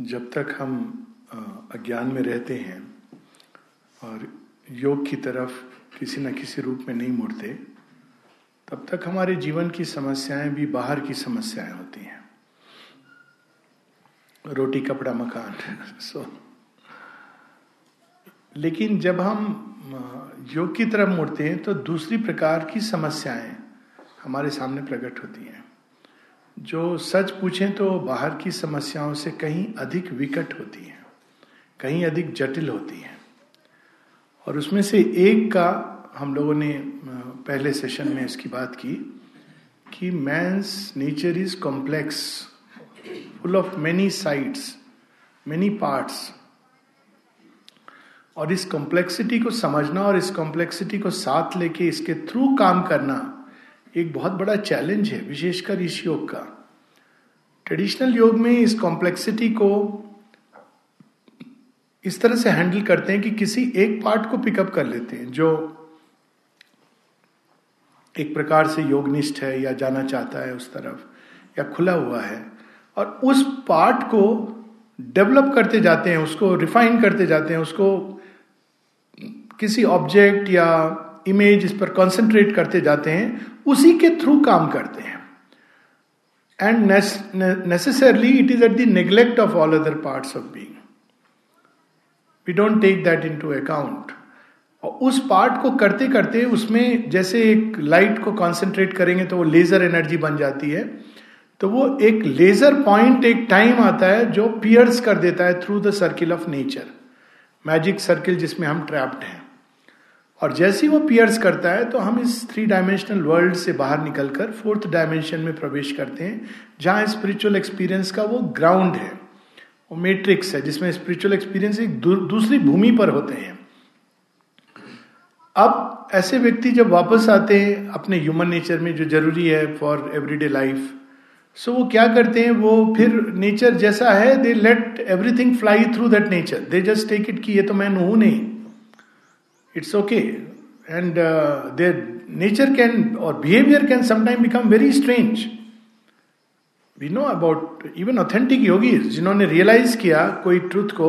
जब तक हम अज्ञान में रहते हैं और योग की तरफ़ किसी न किसी रूप में नहीं मुड़ते, तब तक हमारे जीवन की समस्याएँ भी बाहर की समस्याएँ होती हैं। रोटी, कपड़ा, मकान सो लेकिन जब हम योग की तरफ़ मुड़ते हैं तो दूसरी प्रकार की समस्याएँ हमारे सामने प्रकट होती हैं। जो सच पूछें तो बाहर की समस्याओं से कहीं अधिक विकट होती हैं, कहीं अधिक जटिल होती हैं। और उसमें से एक का हम लोगों ने पहले सेशन में इसकी बात की कि man's nature is complex full of many sides many parts और इस कॉम्प्लेक्सिटी को समझना और इस कॉम्प्लेक्सिटी को साथ लेके इसके थ्रू काम करना एक बहुत बड़ा चैलेंज है, विशेषकर इस योग का। ट्रेडिशनल योग में इस कॉम्प्लेक्सिटी को इस तरह से हैंडल करते हैं कि किसी एक पार्ट को पिकअप कर लेते हैं, जो एक प्रकार से योगनिष्ठ है या जाना चाहता है उस तरफ़, या खुला हुआ है, और उस पार्ट को डेवलप करते जाते हैं, उसको रिफाइन करते जाते हैं, उसको किसी ऑब्जेक्ट या इमेज इस पर कंसंट्रेट करते जाते हैं, उसी के थ्रू काम करते हैं। And necessarily it is at the neglect of all other parts of being we don't take that into account और उस पार्ट को करते करते उसमें जैसे एक लाइट को कॉन्सेंट्रेट करेंगे तो वो लेजर एनर्जी बन जाती है। तो वो एक लेजर पॉइंट एक टाइम आता है जो पियर्स कर देता है through the circle of nature magic circle जिसमें हम ट्रैप्ड हैं। और जैसे ही वो पियर्स करता है तो हम इस थ्री डायमेंशनल वर्ल्ड से बाहर निकलकर फोर्थ डायमेंशन में प्रवेश करते हैं, जहाँ स्पिरिचुअल एक्सपीरियंस का वो ग्राउंड है। वो मेट्रिक्स है, जिसमें स्पिरिचुअल एक्सपीरियंस एक दूसरी भूमि पर होते हैं। अब ऐसे व्यक्ति जब वापस आते हैं अपने ह्यूमन नेचर में, जो ज़रूरी है फॉर एवरीडे लाइफ सो वो क्या करते हैं? वो फिर नेचर जैसा है they let everything fly through that nature they just take it कि ये तो मैं हूँ नहीं। It's okay and their nature can और behaviour can sometime become very strange we know about even authentic yogis जिन्होंने रियलाइज़ किया कोई ट्रूथ को,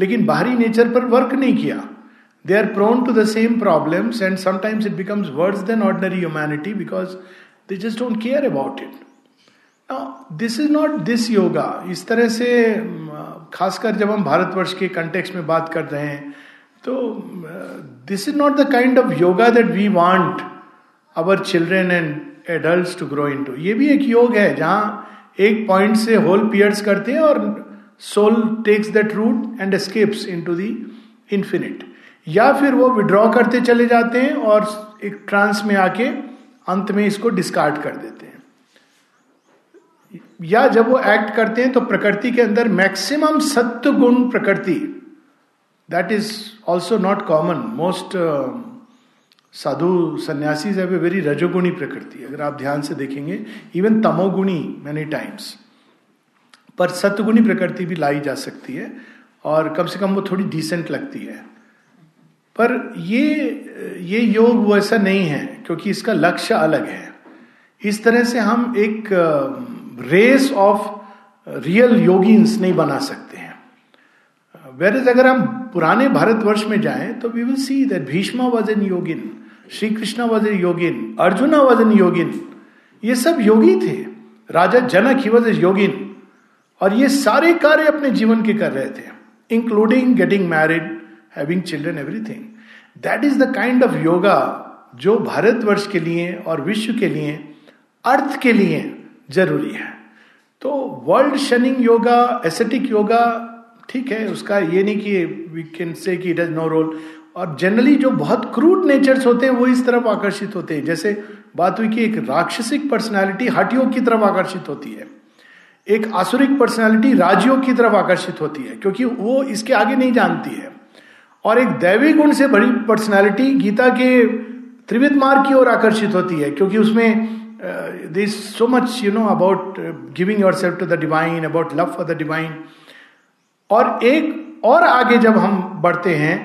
लेकिन बाहरी नेचर पर वर्क नहीं किया। They are prone to the same problems and sometimes it becomes worse than ordinary humanity because they just don't care about it this is not this yoga इस तरह से खासकर जब हम भारतवर्ष के कंटेक्स में बात कर रहे हैं तो this is not the kind of yoga that we want our children and adult to grow into ये भी एक योग है, जहाँ एक पॉइंट से होल पियर्स करते हैं और soul takes that route and escapes into the infinite या फिर वो विड्रॉ करते चले जाते हैं और एक ट्रांस में आके अंत में इसको डिस्कार्ड कर देते हैं। या जब वो एक्ट करते हैं तो प्रकृति के अंदर मैक्सिमम सत्य गुण प्रकृति that is also not common most साधु सन्यासी हैव ए वेरी रजोगुणी प्रकृति अगर आप ध्यान से देखेंगे इवन तमोगुणी मैनी टाइम्स पर सत्यगुणी प्रकृति भी लाई जा सकती है और कम से कम वो थोड़ी डिसेंट लगती है पर ये ये योग वो ऐसा नहीं है क्योंकि इसका लक्ष्य अलग है इस तरह से हम एक रेस ऑफ़ रियल योगिन्स नहीं बना सकते हैं वेर इज़ अगर हम पुराने भारतवर्ष में जाएँ तो we will see that Bhishma was an yogin Shri Krishna was A yogin arjuna was an yogin ये सब योगी थे। राजा जनक ही वॉज़ ए योगिन और ये सारे कार्य अपने जीवन के कर रहे थे including getting married having children everything that is the kind of yoga जो भारतवर्ष के लिए और विश्व के लिए, अर्थ के लिए ज़रूरी है। तो world shunning yoga ascetic yoga ठीक है, उसका ये नहीं कि वी कैन से कि इट हैज़ नो रोल और जनरली जो बहुत क्रूड नेचर्स होते हैं, वो इस तरफ़ आकर्षित होते हैं। जैसे बात हुई कि एक राक्षसिक पर्सनैलिटी हटयोग की तरफ़ आकर्षित होती है। एक आसुरिक पर्सनैलिटी राजयोग की तरफ़ आकर्षित होती है, क्योंकि वो इसके आगे नहीं जानती है। और एक दैवी गुण से बड़ी पर्सनैलिटी गीता के त्रिविध मार्ग की ओर आकर्षित होती है, क्योंकि उसमें this so much you know about giving yourself to the divine about love for the divine और एक और आगे जब हम बढ़ते हैं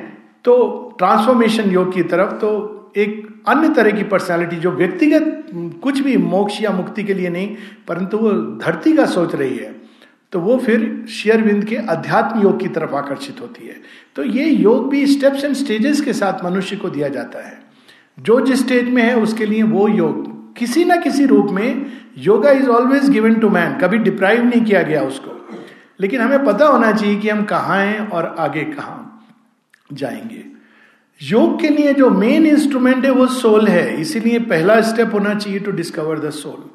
तो ट्रांसफॉर्मेशन योग की तरफ़ तो एक अन्य तरह की पर्सनालिटी जो व्यक्तिगत, कुछ भी मोक्ष या मुक्ति के लिए नहीं, परंतु वो धरती का सोच रही है तो वो फिर शेयरविंद के अध्यात्म योग की तरफ़ आकर्षित होती है। तो ये योग भी स्टेप्स एंड स्टेजेस के साथ मनुष्य को दिया जाता है। जो जिस स्टेज में है, उसके लिए वो योग, किसी ना किसी रूप में yoga is always given to man कभी डिप्राइव नहीं किया गया उसको। लेकिन हमें पता होना चाहिए कि हम कहाँ हैं और आगे कहाँ जाएँगे। योग के लिए जो मेन इंस्ट्रूमेंट है, वो सोल है। इसीलिए पहला स्टेप होना चाहिए to discover the soul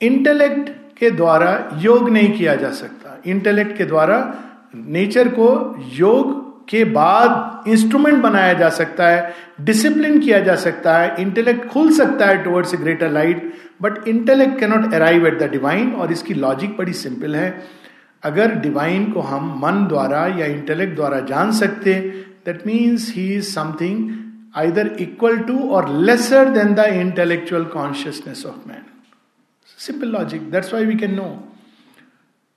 intellect के द्वारा योग नहीं किया जा सकता। इंटेलेक्ट के द्वारा नेचर को योग के बाद इंस्ट्रूमेंट बनाया जा सकता है डिसिप्लिन किया जा सकता है। इंटेलेक्ट खुल सकता है towards a greater light but intellect cannot arrive at the divine और इसकी लॉजिक बड़ी सिंपल है। अगर डिवाइन को हम मन द्वारा या इंटेलेक्ट द्वारा जान सकते that means he is something either equal to और lesser than the intellectual consciousness of man simple logic that's why we can know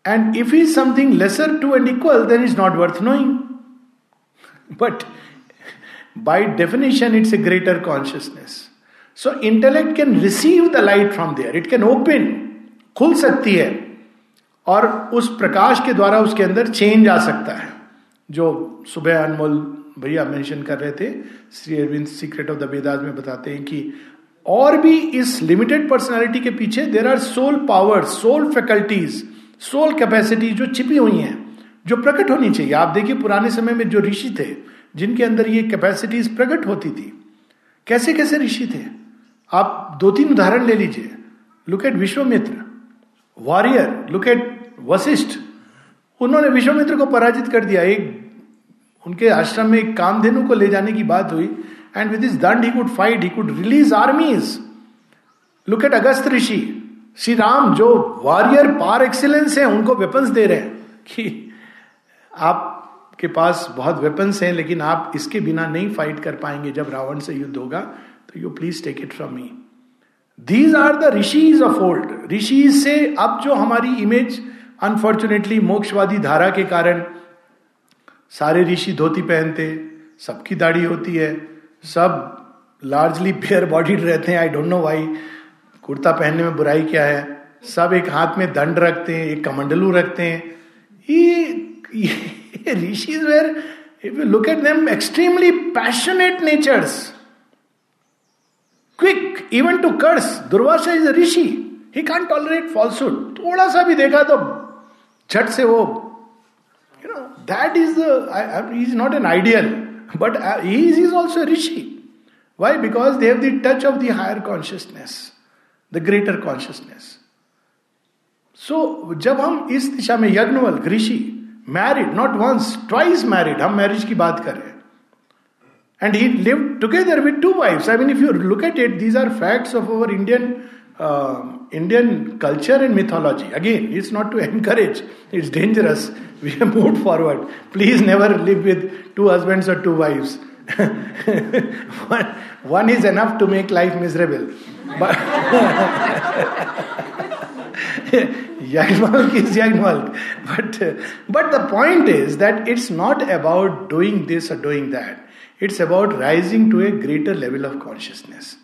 and if is something lesser to and equal then is not worth knowing but by definition, it's a greater consciousness. So intellect can receive the light from there. It can open. खुल सकती है। और उस प्रकाश के द्वारा उसके अंदर change आ सकता है। जो सुबह अनमोल भैया मेंशन कर रहे थे, Shri Aurobindo secret of the Vedas में बताते हैं कि और भी इस लिमिटेड पर्सनालिटी के पीछे there are soul power soul faculties soul capacity जो छिपी हुई हैं, जो प्रकट होनी चाहिए। आप देखिए पुराने समय में जो ऋषि थे, जिनके अंदर ये कैपेसिटीज प्रकट होती थी कैसे कैसे ऋषि थे? आप दो तीन उदाहरण ले लीजिए। Look at Vishwamitra warrior look at Vashishtha. उन्होंने विश्वमित्र को पराजित कर दिया। एक, उनके आश्रम में एक कामधेनु को ले जाने की बात हुई। And with his danda he could fight he could release armies look at Agastya rishi Shri Ram जो वॉरियर पार एक्सीलेंस है, उनको वेपन्स दे रहे हैं। कि आपके पास बहुत वेपन्स हैं, लेकिन आप इसके बिना नहीं फाइट कर पाएँगे। जब रावण से युद्ध होगा तो you please take it from me these are the rishis of old rishi से अब जो हमारी इमेज अनफॉर्चुनेटली मोक्षवादी धारा के कारण सारे ऋषि धोती पहनते, सबकी दाढ़ी होती है, सब लार्जली पेयर बॉडीड रहते हैं I don't know why kurta पहनने में बुराई क्या है, सब एक हाथ में दंड रखते हैं, एक कमंडलू रखते हैं। ये rishis were if you look at them extremely passionate natures quick even to curse Durvasa is rishi. He can't tolerate falsehood थोड़ा सा भी देखा तो झट से वो you know that is is not an ideal but he is also rishi why because they have the touch of the higher consciousness the greater consciousness so जब हम इस दिशा में Yajnavalkya rishi married not once twice married हम marriage की बात कर रहे हैं। And he live together with two wives I mean if you look at it these are facts of our uh, Indian culture and mythology. Again, it's not to encourage, it's dangerous. We have moved forward. Please never live with two husbands or two wives. one, one is enough to make life miserable. But Yagmalk is Yagmalk. But, but the point is that it's not about doing this or doing that. It's about rising to a greater level of consciousness.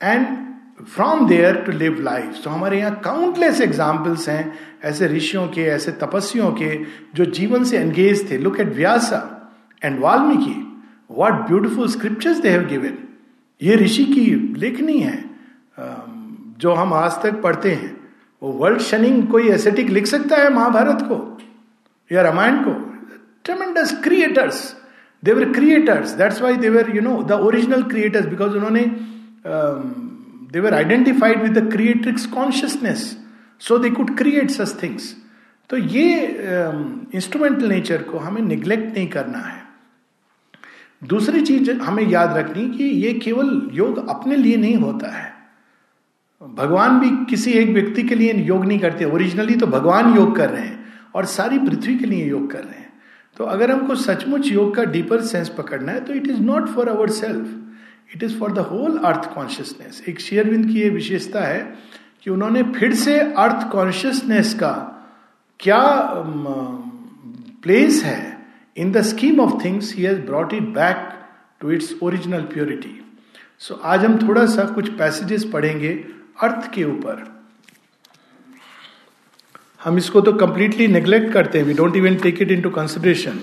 And from there to live life तो हमारे यहाँ countless examples हैं ऐसे ऋषियों के, ऐसे तपस्वियों के, जो जीवन से एंगेज थे। Look at Vyasa and Valmiki what beautiful scriptures they have given ये ऋषि की लेखनी है जो हम आज तक पढ़ते हैं। वो वर्ल्ड शनिंग कोई एसेटिक लिख सकता है महाभारत को, या रामायण को। Tremendous creators they were creators that's why they were you know the original creators because उन्होंने they were identified with the creatrix consciousness so they could create such things तो ये इंस्ट्रूमेंटल um, नेचर को हमें neglect नहीं करना है। दूसरी चीज़ हमें याद रखनी कि ये केवल योग अपने लिए नहीं होता है। भगवान भी किसी एक व्यक्ति के लिए योग नहीं करते। ओरिजिनली तो भगवान योग कर रहे हैं और सारी पृथ्वी के लिए योग कर रहे हैं। तो अगर हमको सचमुच योग का डीपर सेंस पकड़ना है तो it is not for our self it is for the whole earth consciousness एक शेयरविंद की यह विशेषता है कि उन्होंने फिर से अर्थ कॉन्शियसनेस का क्या प्लेस है? In the scheme of things he has brought it back to its original purity so आज हम थोड़ा सा कुछ पैसेजेस पढ़ेंगे अर्थ के ऊपर। हम इसको तो कंप्लीटली नेग्लेक्ट करते हैं। We don't even take it into consideration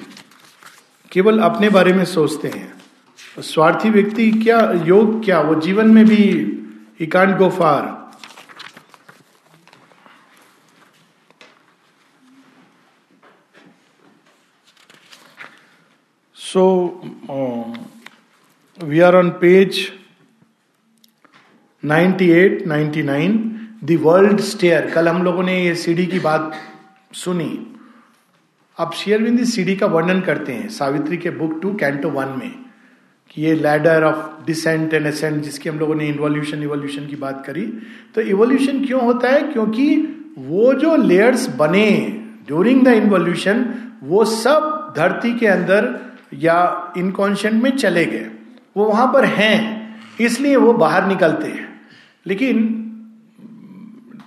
केवल अपने बारे में सोचते हैं। स्वार्थी व्यक्ति क्या, योग क्या? वो जीवन में भी he can't go far so we are on page 98 99 the world stair कल हम लोगों ने ये सीढ़ी की बात सुनी। अब शेयरविंद सीढ़ी का वर्णन करते हैं, सावित्री के बुक टू कैंटो वन में। कि ये ladder of descent and ascent जिसकी हम लोगों ने इवोल्यूशन इवोल्यूशन की बात करी। तो इवोल्यूशन क्यों होता है? क्योंकि वो जो लेयर्स बने ड्यूरिंग द इवोल्यूशन वो सब धरती के अंदर या इनकॉन्शियंट में चले गए। वो वहाँ पर हैं, इसलिए वो बाहर निकलते हैं। लेकिन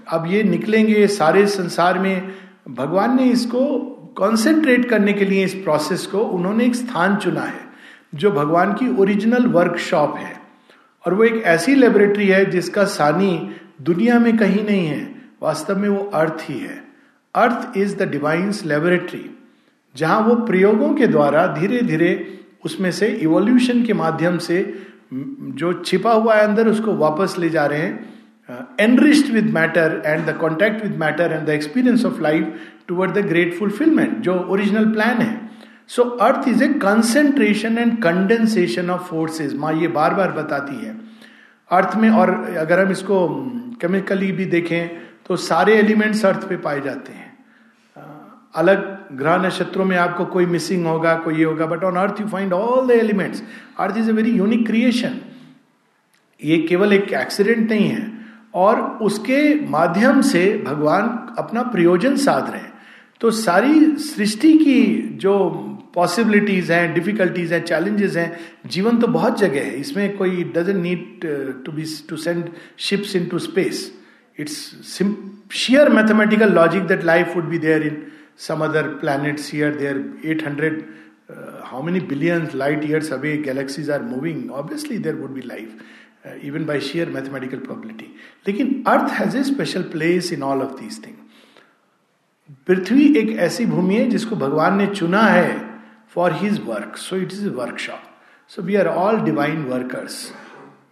अब ये निकलेंगे सारे संसार में। भगवान ने इसको कंसंट्रेट करने के लिए इस प्रोसेस को, उन्होंने एक स्थान चुना है। जो भगवान की ओरिजिनल वर्कशॉप है। और वो एक ऐसी लेबोरेटरी है जिसका सानी दुनिया में कहीं नहीं है, वास्तव में वो अर्थ ही है। Earth is the divine's laboratory जहाँ वो प्रयोगों के द्वारा धीरे धीरे उसमें से इवोल्यूशन के माध्यम से जो छिपा हुआ है अंदर, उसको वापस ले जा रहे हैं। Enriched with matter and the contact with matter and the experience of life toward the great fulfilment जो ओरिजिनल प्लान है। So earth is a concentration and condensation of forces माँ ये बार बार बताती है। अर्थ में और अगर हम इसको केमिकली भी देखें तो सारे एलिमेंट्स अर्थ पे पाए जाते हैं। अलग ग्रह नक्षत्रों में आपको कोई मिसिंग होगा, कोई ये होगा but on earth you find all the elements earth is a very unique creation ये केवल एक एक्सीडेंट नहीं है। और उसके माध्यम से भगवान अपना प्रयोजन साध रहे हैं। तो सारी सृष्टि की जो पॉसिबिलिटीज हैं डिफिकल्टीज हैं चैलेंजेस हैं। जीवन तो बहुत जगह है, इसमें कोई doesn't need to be to send ships into space it's sheer mathematical logic that life would be there in some other planets here there at hundred how many billion light year away galaxies are moving obviously there would be life even by sheer mathematical probability लेकिन earth has a special place in all of these thing पृथ्वी एक ऐसी भूमि है जिसको भगवान ने चुना है for his work so it is a workshop so we are all divine workers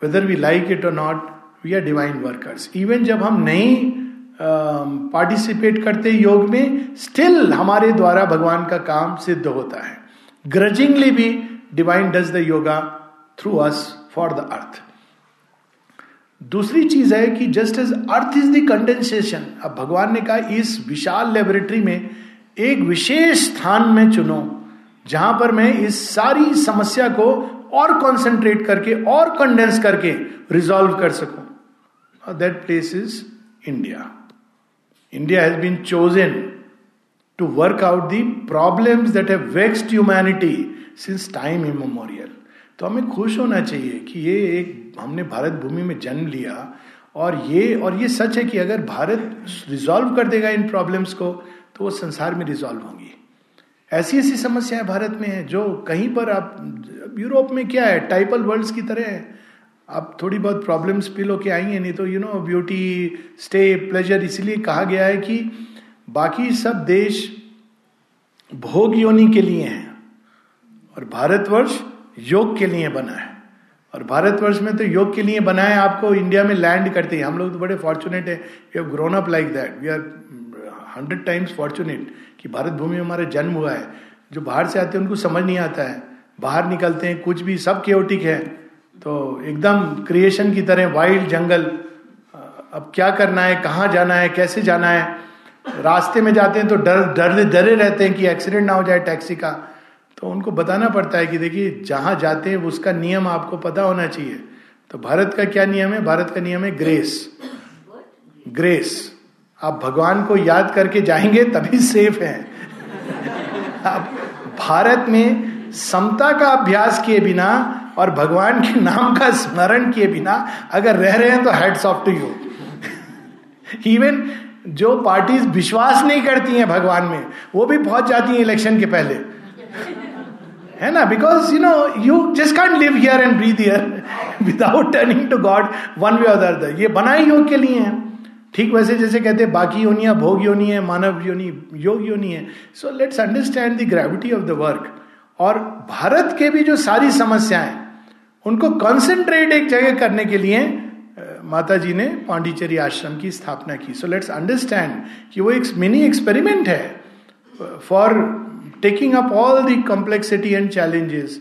whether we like it और not we are divine workers even जब हम नहीं पार्टिसिपेट करते योग में स्टिल हमारे द्वारा भगवान का काम सिद्ध होता है। ग्रजिंगली भी divine does the yoga through us for the earth दूसरी चीज़ है कि just as earth is the condensation अब भगवान ने कहा, इस विशाल लेबोरेटरी में एक विशेष स्थान में चुनो। जहाँ पर मैं इस सारी समस्या को और कॉन्सेंट्रेट करके, और कंडेंस करके रिजॉल्व कर सकूँ। That place is India India. Has been chosen to work out the problems that have vexed humanity since time immemorial. तो हमें खुश होना चाहिए कि ये एक, हमने भारत भूमि में जन्म लिया और ये और ये सच है कि अगर भारत रिजॉल्व कर देगा इन प्रॉब्लम्स को तो वो संसार में रिजॉल्व होंगी। ऐसी ऐसी समस्याएँ भारत में है जो कहीं पर आप, यूरोप में क्या है, टाइपल वर्ल्ड्स की तरह है। आप थोड़ी बहुत प्रॉब्लम्स पी लो के आएँगे, नहीं तो you know beauty stay pleasure इसलिए कहा गया है कि बाकी सब देश भोग योनि के लिए हैं और भारतवर्ष योग के लिए बना है। और भारतवर्ष में तो योग के लिए बना है आपको इंडिया में लैंड करते हैं। हम लोग तो बड़े फॉर्चुनेट है। We have grown up like that we are hundred times fortunate कि भारत भूमि में हमारा जन्म हुआ है। जो बाहर से आते हैं उनको समझ नहीं आता है। बाहर निकलते हैं कुछ भी सब केओटिक है। तो एकदम क्रिएशन की तरह वाइल्ड जंगल अब क्या करना है कहाँ जाना है कैसे जाना है? रास्ते में जाते हैं तो डर डर डरे रहते हैं कि एक्सीडेंट ना हो जाए टैक्सी का। तो उनको बताना पड़ता है कि देखिए जहाँ जाते हैं उसका नियम आपको पता होना चाहिए। तो भारत का क्या नियम है? भारत का नियम है ग्रेस ग्रेस आप भगवान को याद करके जाएँगे तभी सेफ़ है। आप भारत में समता का अभ्यास किए बिना और भगवान के नाम का स्मरण किए बिना अगर रह रहे हैं तो heads off to you even जो पार्टीज़ विश्वास नहीं करती हैं भगवान में, वो भी पहुँच जाती हैं इलेक्शन के पहले। है ना? Because you know you just can't live here and breathe here without turning to god one way other ये बना ही योग के लिए है। ठीक वैसे जैसे कहते हैं, बाकी योनिया, भोग योनी है, मानव योनि, योग योनि है। So let's understand the gravity of the work और भारत के भी जो सारी समस्याएँ, उनको कॉन्सेंट्रेट एक जगह करने के लिए माता जी ने पांडिचेरी आश्रम की स्थापना की। सो लेट्स अंडरस्टैंड कि वो एक मिनी एक्सपेरिमेंट है for taking up all the complexity and challenges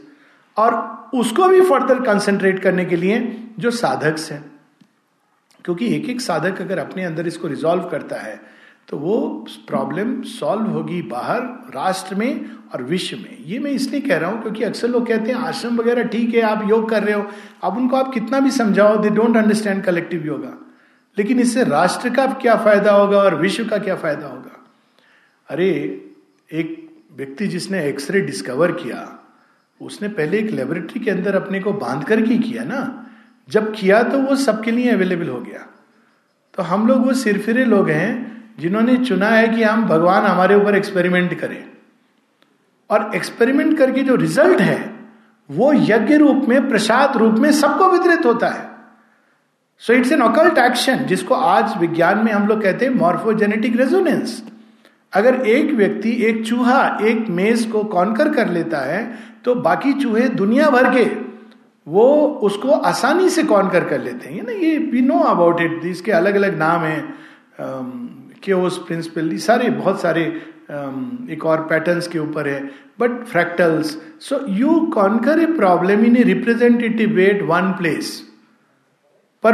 और उसको भी फर्दर कंसेंट्रेट करने के लिए जो साधक हैं। क्योंकि एक एक साधक अगर अपने अंदर इसको रिजॉल्व करता है तो वो प्रॉब्लम सॉल्व होगी बाहर, राष्ट्र में और विश्व में। ये मैं इसलिए कह रहा हूँ क्योंकि अक्सर लोग कहते हैं, आश्रम वगैरह ठीक है, आप योग कर रहे हो। अब उनको आप कितना भी समझाओ they don't understand collective yoga लेकिन इससे राष्ट्र का क्या फ़ायदा होगा और विश्व का क्या फ़ायदा होगा? अरे, एक व्यक्ति जिसने एक्सरे डिस्कवर किया, उसने पहले एक लेबोरेटरी के अंदर अपने को बाँध करके किया ना जब किया तो वो सबके लिए अवेलेबल हो गया। तो हम लोग वो सिरफिरे लोग हैं जिन्होंने चुना है कि हम भगवान हमारे ऊपर एक्सपेरिमेंट करें। और एक्सपेरिमेंट करके जो रिज़ल्ट है, वो यज्ञ रूप में, प्रसाद रूप में सबको वितरित होता है। So it's an occult action जिसको आज विज्ञान में हम लोग कहते हैं मॉर्फोजेनेटिक रेजोनेंस अगर एक व्यक्ति, एक चूहा, एक मेज को कॉन्कर कर लेता है तो बाकी चूहे दुनिया भर के वो उसको आसानी से कॉन्कर कर लेते हैं। ना ये वी नो अबाउट इट इसके अलग अलग नाम हैं। केओस प्रिंसिपल सारे, बहुत सारे एक और पैटर्न्स के ऊपर है। But fractals so you conquer a problem in a representative way one place पर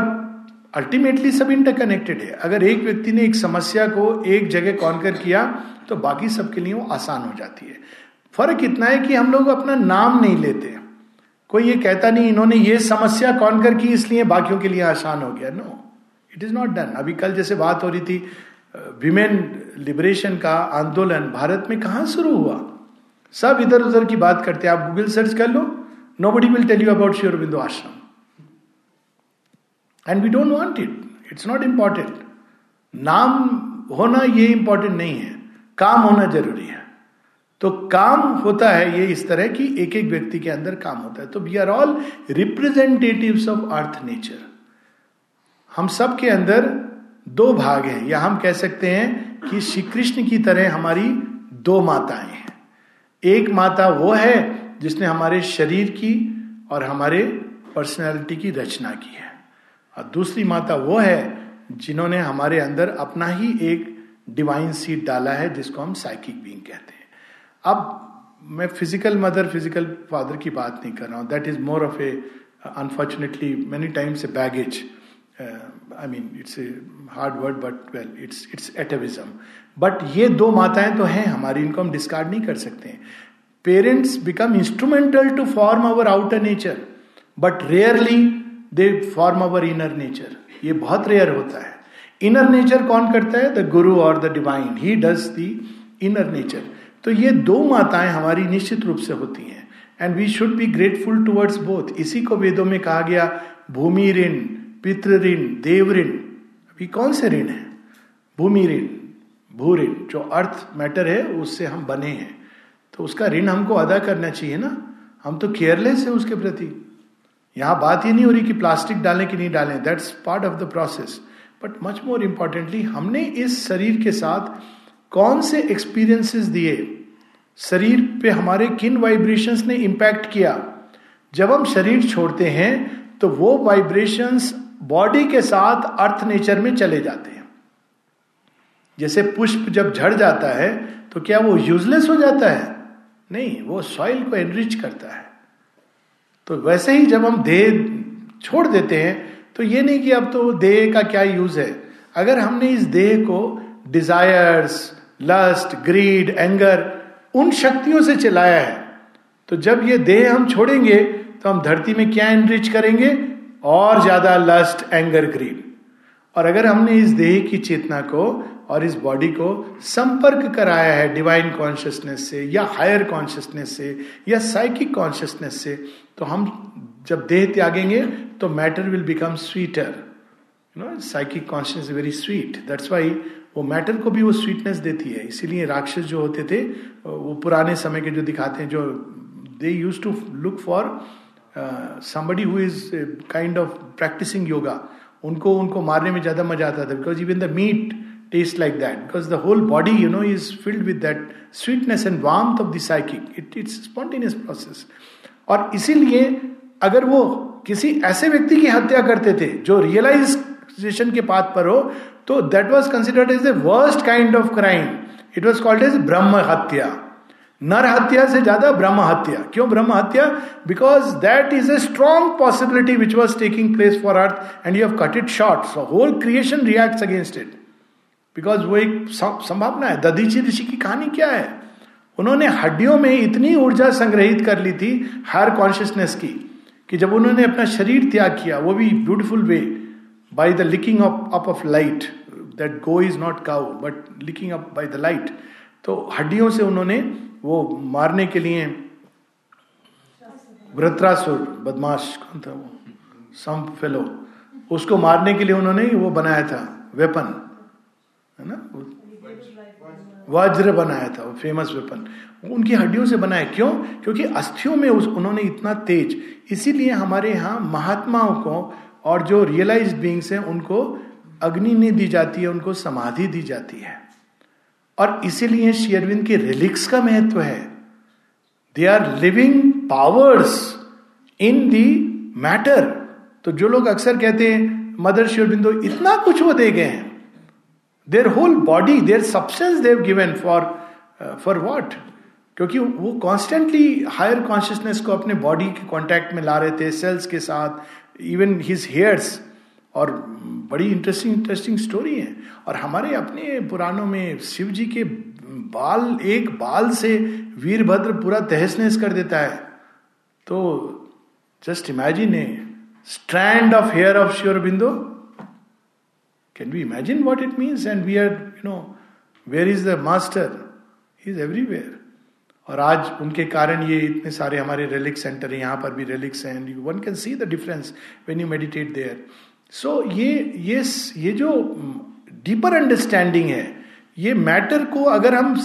अल्टीमेटली सब इंटरकनेक्टेड है। अगर एक व्यक्ति ने एक समस्या को एक जगह कॉन्कर किया तो बाकी सबके लिए वो आसान हो जाती है। फ़र्क इतना है कि हम लोग अपना नाम नहीं लेते। कोई ये कहता नहीं, इन्होंने ये समस्या कॉन्कर की, इसलिए बाकियों के लिए आसान हो गया। No it is not done अभी कल जैसे बात हो रही थी, विमेन लिबरेशन का आंदोलन भारत में कहा शुरू हुआ? सब इधर उधर की बात करते हैं। आप गूगल सर्च कर लो nobody will tell you about Sri Aurobindo Ashram and we don't want it it's not important नाम होना ये इंपॉर्टेंट नहीं है। काम होना ज़रूरी है। तो काम होता है ये इस तरह की एक एक व्यक्ति के अंदर काम होता है। तो we are all representative of earth nature हम सब के अंदर दो भाग हैं। या हम कह सकते हैं कि श्री कृष्ण की तरह हमारी दो माताएँ हैं। एक माता वो है जिसने हमारे शरीर की और हमारे पर्सनैलिटी की रचना की है। और दूसरी माता वो है जिन्होंने हमारे अंदर अपना ही एक डिवाइन सीट डाला है जिसको हम साइकिक बींग कहते हैं। अब मैं फ़िज़िकल मदर फ़िज़िकल फादर की बात नहीं कर रहा हूँ। That is more of a unfortunately many times a baggage I mean it's a hard word but well it's it's atavism but ये दो माताएँ तो हैं हमारी, इनको हम डिस्कार्ड नहीं कर सकते हैं। Parents become instrumental to form our outer nature but rarely they form our inner nature ये बहुत रेयर होता है। इनर नेचर कौन करता है? द गुरु और the divine he does the inner nature तो ये दो माताएँ हमारी निश्चित रूप से होती हैं। And we should be grateful towards both इसी को वेदों में कहा गया, भूमि ऋण, पितृ ऋण, देव ऋण। अभी कौन से ऋण है? भूमि ऋण, भू ऋण। जो अर्थ मैटर है, उससे हम बने हैं। तो उसका ऋण हमको अदा करना चाहिए ना? हम तो केयरलेस है उसके प्रति। यहाँ बात ही नहीं हो रही कि प्लास्टिक डालें कि नहीं डालें। That's part of the process but much more importantly हमने इस शरीर के साथ कौन से एक्सपीरियंसेस दिए? शरीर पे हमारे किन वाइब्रेशंस ने इम्पैक्ट किया? जब हम शरीर छोड़ते हैं तो वो वाइब्रेशंस बॉडी के साथ अर्थ नेचर में चले जाते हैं। जैसे पुष्प जब झड़ जाता है तो क्या वो यूजलेस हो जाता है? नहीं, वो सॉइल को एनरिच करता है। तो वैसे ही जब हम देह छोड़ देते हैं तो ये नहीं कि अब तो देह का क्या यूज़ है। अगर हमने इस देह को डिजायर्स लस्ट ग्रीड एंगर उन शक्तियों से चलाया है। तो जब ये देह हम छोड़ेंगे तो हम धरती में क्या एनरिच करेंगे? और ज़्यादा लस्ट एंगर ग्रीड और अगर हमने इस देह की चेतना को और इस बॉडी को संपर्क कराया है डिवाइन कॉन्शियसनेस से, या हायर कॉन्शियसनेस से, या साइकिक कॉन्शियसनेस से तो हम जब देह त्यागेंगे तो matter will become sweeter you know psychic consciousness very sweet that's why वो मैटर को भी वो स्वीटनेस देती है। इसीलिए राक्षस जो होते थे, वो पुराने समय के जो दिखाते हैं, जो they use to look for somebody who is kind of practising yoga उनको उनको मारने में ज़्यादा मज़ा आता था because even the meat taste like that because the whole body you know is filled with that sweetness and warm of the psychic it it's spontaneous process और इसीलिए अगर वो किसी ऐसे व्यक्ति की हत्या करते थे, जो रियलाइजेशन के पाथ पर हो तो that was considered as the worst kind of crime it was called as ब्रह्म हत्या नर हत्या से ज़्यादा ब्रह्म हत्या क्यों ब्रह्म हत्या because that is a strong possibility which was taking place for earth and you have cut it short so whole creation react against it because वो एक संभावना है दधीची ऋषि की कहानी क्या है उन्होंने हड्डियों में इतनी ऊर्जा संग्रहित कर ली थी हायर कॉन्शियसनेस की कि जब उन्होंने अपना शरीर त्याग किया वो भी beautiful way by the licking up up of light that go is not cow but licking up by the light तो हड्डियों से उन्होंने वो मारने के लिए वृत्रासुर, बदमाश, कौन था वो? सम फेलो उसको मारने के लिए उन्होंने वो बनाया था वेपन है ना? वज्र बनाया था, वो फ़ेमस वेपन उनकी हड्डियों से बनाया, क्यों? क्योंकि अस्थियों में उस, उन्होंने इतना तेज, इसीलिए हमारे यहाँ महात्माओं को और जो रियलाइज़ बींग्स हैं, उनको अग्नि नहीं दी जाती है, उनको समाधि दी जाती है। और इसीलिए शेयरविंद के रिलिक्स का महत्व है। They are living powers in the matter तो जो लोग अक्सर कहते हैं, मदर शेयरबिंदो इतना कुछ वो दे गए हैं। Their whole body their substance they've given for for what क्योंकि वो कॉन्स्टेंटली हायर कॉन्शियसनेस को अपने बॉडी के कॉन्टैक्ट में ला रहे थे सेल्स के साथ इवन हिज हेयर्स और बड़ी इंटरेस्टिंग इंटरेस्टिंग स्टोरी है। और हमारे अपने पुराणों में शिव जी के बाल, एक बाल से वीरभद्र पूरा तहस नहस कर देता है। तो just imagine a strand of hair of Sri Aurobindo can we imagine what it means and we are you know where is the master is everywhere और आज उनके कारण ये इतने सारे हमारे रेलिक सेंटर है, यहाँ पर भी रेलिक्स हैं one can see the difference when you meditate there so ये ये ये जो डीपर अंडरस्टैंडिंग है, ये मैटर को अगर हम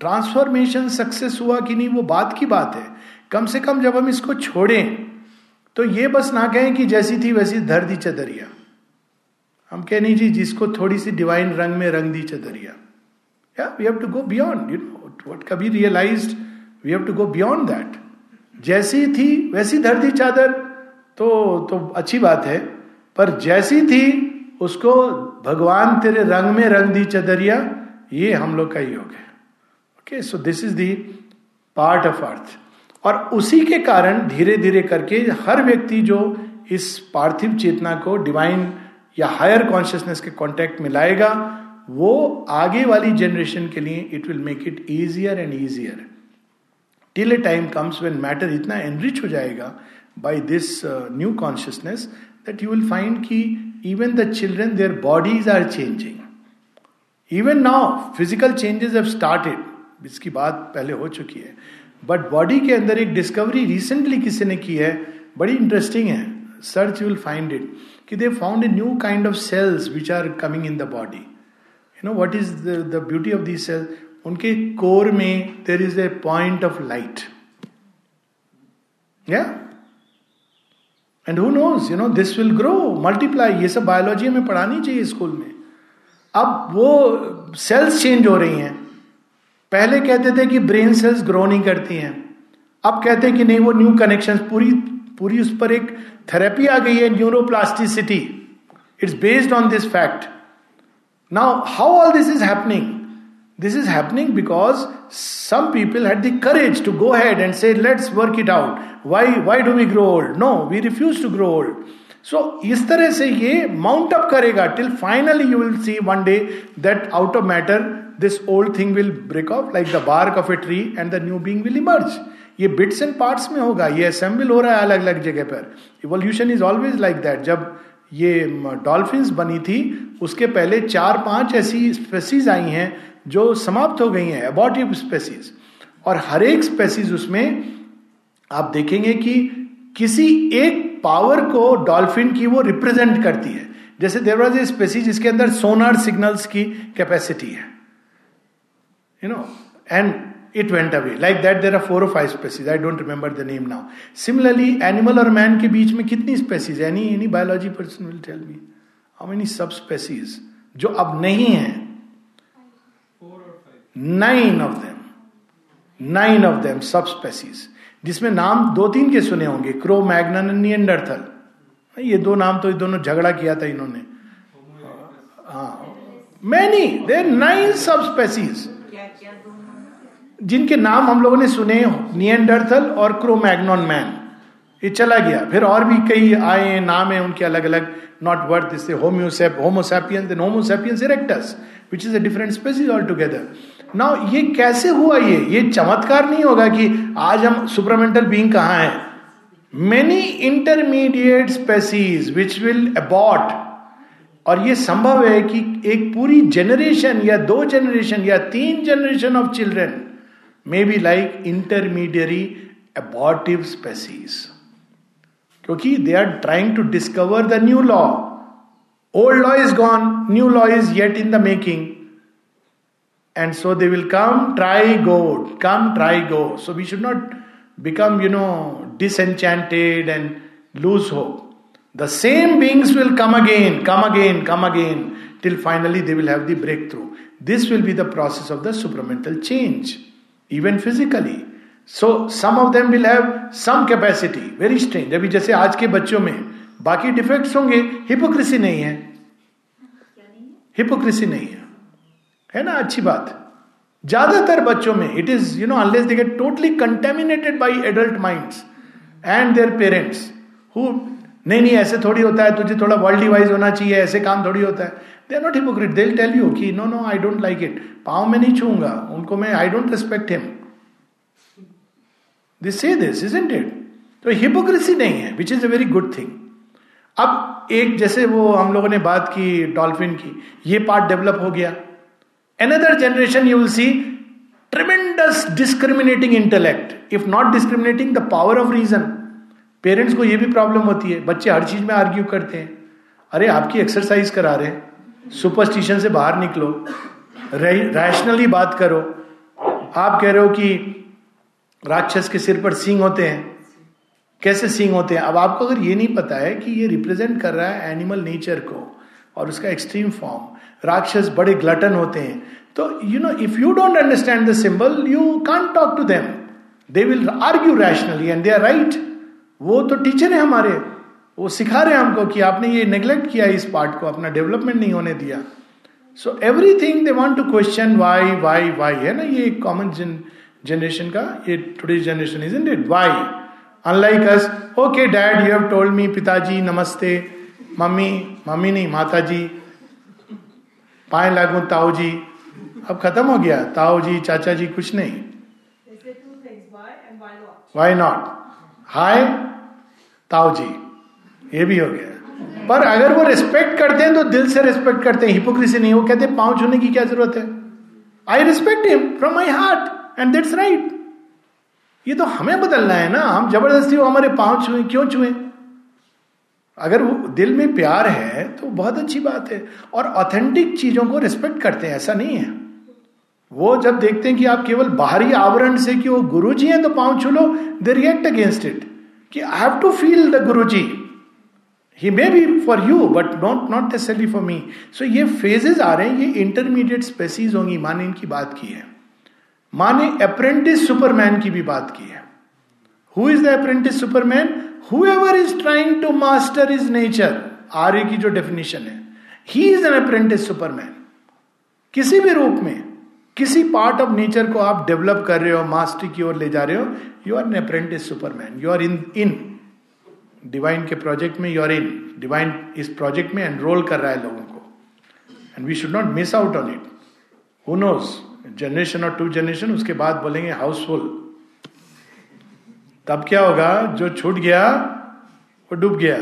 ट्रांसफॉर्मेशन सक्सेस हुआ कि नहीं, वो बात की बात है। कम से कम जब हम इसको छोड़ें तो ये बस ना कहें कि जैसी थी वैसी धर दी चदरिया। हम कह, नहीं जी, जिसको थोड़ी सी डिवाइन रंग में रंग दी चदरिया। We have to go beyond you know what कभी realised we have to go beyond that जैसी थी, वैसी धरती चादर। तो तो अच्छी बात है। पर जैसी थी, उसको भगवान तेरे रंग में रंग दी चदरिया, ये हम लोग का योग है। Okay so this is the part of earth और उसी के कारण धीरे धीरे करके हर व्यक्ति जो इस पार्थिव चेतना को डिवाइन या हायर कॉन्शियसनेस के कॉन्टेक्ट में लाएगा, वो आगे वाली जनरेशन के लिए it will make it easier and easier till a time comes when matter इतना एनरिच हो जाएगा by this new consciousness that you will find कि even the children their bodies are changing even now physical changes have started इसकी बात पहले हो चुकी है बट बॉडी के अंदर एक डिस्कवरी रिसेंटली किसी ने की है बड़ी इंटरेस्टिंग है search you will find it कि they found a new kind of cells which are coming in the body you know what is the beauty of this cells उनके कोर में there is a point of light या and who knows you know this will grow multiply ये सब biology हमें पढ़ानी चाहिए school में. अब वो सेल्स चेंज हो रही हैं. पहले कहते थे कि ब्रेन सेल्स ग्रो नहीं करती हैं. अब कहते हैं कि नहीं, वो न्यू कनेक्शन पूरी पूरी उस पर एक थेरेपी आ गई है neuroplasticity it's based on this fact now how all this is happening This is happening because some people had the courage to go ahead and say, let's work it out. Why, why do we grow old? No, we refuse to grow old. So इस तरह से ये mount up करेगा till finally you will see one day that out of matter this old thing will break off like the bark of a tree and the new being will emerge ये bits and parts में होगा ये assemble हो रहा है अलग अलग जगह पर evolution is always like that जब ये डॉल्फिन बनी थी उसके पहले चार पाँच ऐसी स्पेसीज आई हैं जो समाप्त हो गई हैं अबॉटिव स्पेसीज और हर एक स्पेसीज उसमें आप देखेंगे कि किसी एक पावर को डॉल्फिन की वो रिप्रेजेंट करती है। जैसे ए स्पेसीज जिसके अंदर सोनार सिग्नल्स की कैपेसिटी है। You know and it went away like that there are four five species I don't remember the name now similarly animal और मैन के बीच में कितनी species any any biology person will tell me how many sub species जो अब नहीं है? Nine of them nine of them sub species जिसमें नाम दो तीन के सुने होंगे क्रो मैग्नन नियंडरथल ये दो नाम तो दोनों झगड़ा किया था इन्होंने। Many there nine sub species जिनके नाम हम लोगों ने सुने नियंडरथल और क्रोमैग्नॉन मैन ये चला गया। फिर और भी कई आए नाम है, उनके अलग अलग नॉट वर्थ इससे homosap homo sapiens and homo sapiens erectus which is a different species all together now ये कैसे हुआ ये? ये चमत्कार नहीं होगा कि आज हम सुपरमेंटल बींग कहा है? Many intermediate species which will abort और ये संभव है कि एक पूरी जनरेशन या दो जनरेशन या तीन generation of children may be like intermediary abortive species क्योंकि they are trying to discover the new law Old law is gone new law is yet in the making and so they will come try go come try go so we should not become, you know, disenchanted and lose hope. The same beings will come again, come again, come again, till finally they will have the breakthrough. This will be the process of the supramental change, even physically. So some of them will have some capacity very strange अभी जैसे आज के बच्चों में बाकी defects होंगे hypocrisy नहीं है। हिपोक्रेसी नहीं है। है ना? अच्छी बात। ज़्यादातर बच्चों में it is you know unless they get totally contaminated by adult minds and their parents who नहीं नहीं, ऐसे थोड़ी होता है, तुझे थोड़ा वर्ल्ड वाइज होना चाहिए, ऐसे काम थोड़ी होता है। They are not hypocrite they tell you कि no no I don't like it पाओ में नहीं छूँगा। उनको मैं I don't respect him this say this is it तो हिपोक्रेसी नहीं है which is a very good thing अब एक जैसे वो हम लोगों ने बात की डॉल्फिन की, ये पार्ट डेवलप हो गया। Another generation you will see tremendous discriminating intellect if not discriminating the power of reason parents को ये भी प्रॉब्लम होती है, बच्चे हर चीज़ में आर्ग्यू करते हैं। अरे, आपकी एक्सरसाइज करा रहे हैं सुपरस्टिशन से बाहर निकलो रैशनली बात करो। आप कह रहे हो कि राक्षस के सिर पर सींग होते हैं कैसे सींग होते हैं? अब आपको अगर ये नहीं पता है कि ये रिप्रेजेंट कर रहा है एनिमल नेचर को और उसका एक्सट्रीम फॉर्म राक्षस बड़े ग्लटन होते हैं। तो you know if you don't understand the symbol you can't talk to them they will argue rationally and they are right वो तो टीचर है हमारे। वो सिखा रहे हैं हमको कि आपने ये नेग्लेक्ट किया इस पार्ट को, अपना डेवलपमेंट नहीं होने दिया। So everything they want to question why why why है ना? ये कॉमन जनरेशन का, ये today generation is in it why unlike us okay dad you have told me पिताजी नमस्ते मम्मी मम्मी नहीं माता जी पाए लागू ताऊ जी अब खत्म हो गया। ताऊ जी चाचा जी कुछ नहीं वाई नॉट हाय ताऊ जी ये भी हो गया। पर अगर वो रिस्पेक्ट करते हैं तो दिल से रिस्पेक्ट करते हैं। हिपोक्रेसी नहीं वो कहते पाँव छूने की क्या ज़रूरत है? I respect him from my heart and that's right ये तो हमें बदलना है ना। हम ज़बरदस्ती वो हमारे पाँव छुए, क्यों छुए? अगर वो दिल में प्यार है तो बहुत अच्छी बात है। और ऑथेंटिक चीज़ों को रिस्पेक्ट करते हैं, ऐसा नहीं है। वो जब देखते हैं कि आप केवल बाहरी आवरण से कि वो गुरु जी हैं तो पाँव छू लो दे रिएक्ट अगेंस्ट इट कि I have to feel the guru ji he may be for you but not not necessarily for me so ये फेजेस आ रहे हैं, ये इंटरमीडिएट स्पेसीज होंगी, माने इनकी बात की है। माँ ने अप्रेंटिस सुपरमैन की भी बात की है। Who is the apprentice superman who ever is trying to master is nature आर्य की जो डेफिनेशन है। He is an apprentice superman किसी भी रूप में, किसी पार्ट ऑफ़ नेचर को आप डेवलप कर रहे हो मास्टरी की ओर ले जा रहे हो you are an apprentice superman you are in in divine के प्रोजेक्ट में यू आर इन डिवाइन इस प्रोजेक्ट में एनरोल कर रहा है लोगों को। And we should not miss out on it who knows generation और टू जनरेशन उसके बाद बोलेंगे हाउसफुल तब क्या होगा? जो छूट गया वो डूब गया.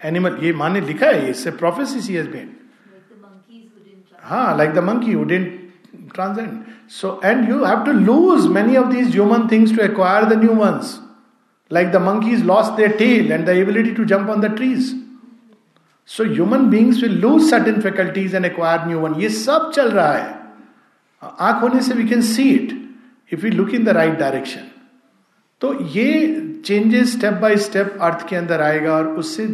एनिमल ये माने लिखा है इससे प्रोफेसी सी हैज़ बीन हाँ like the monkey would in transcend so and you have to lose many of these human things to acquire the new ones like the monkeys lost their tail and the ability to jump on the trees so human beings will lose certain faculties and acquire new one ये सब चल रहा है. आँख होने से we can see it if you look in the right direction तो ये changes step by step earth के अंदर आएगा और उससे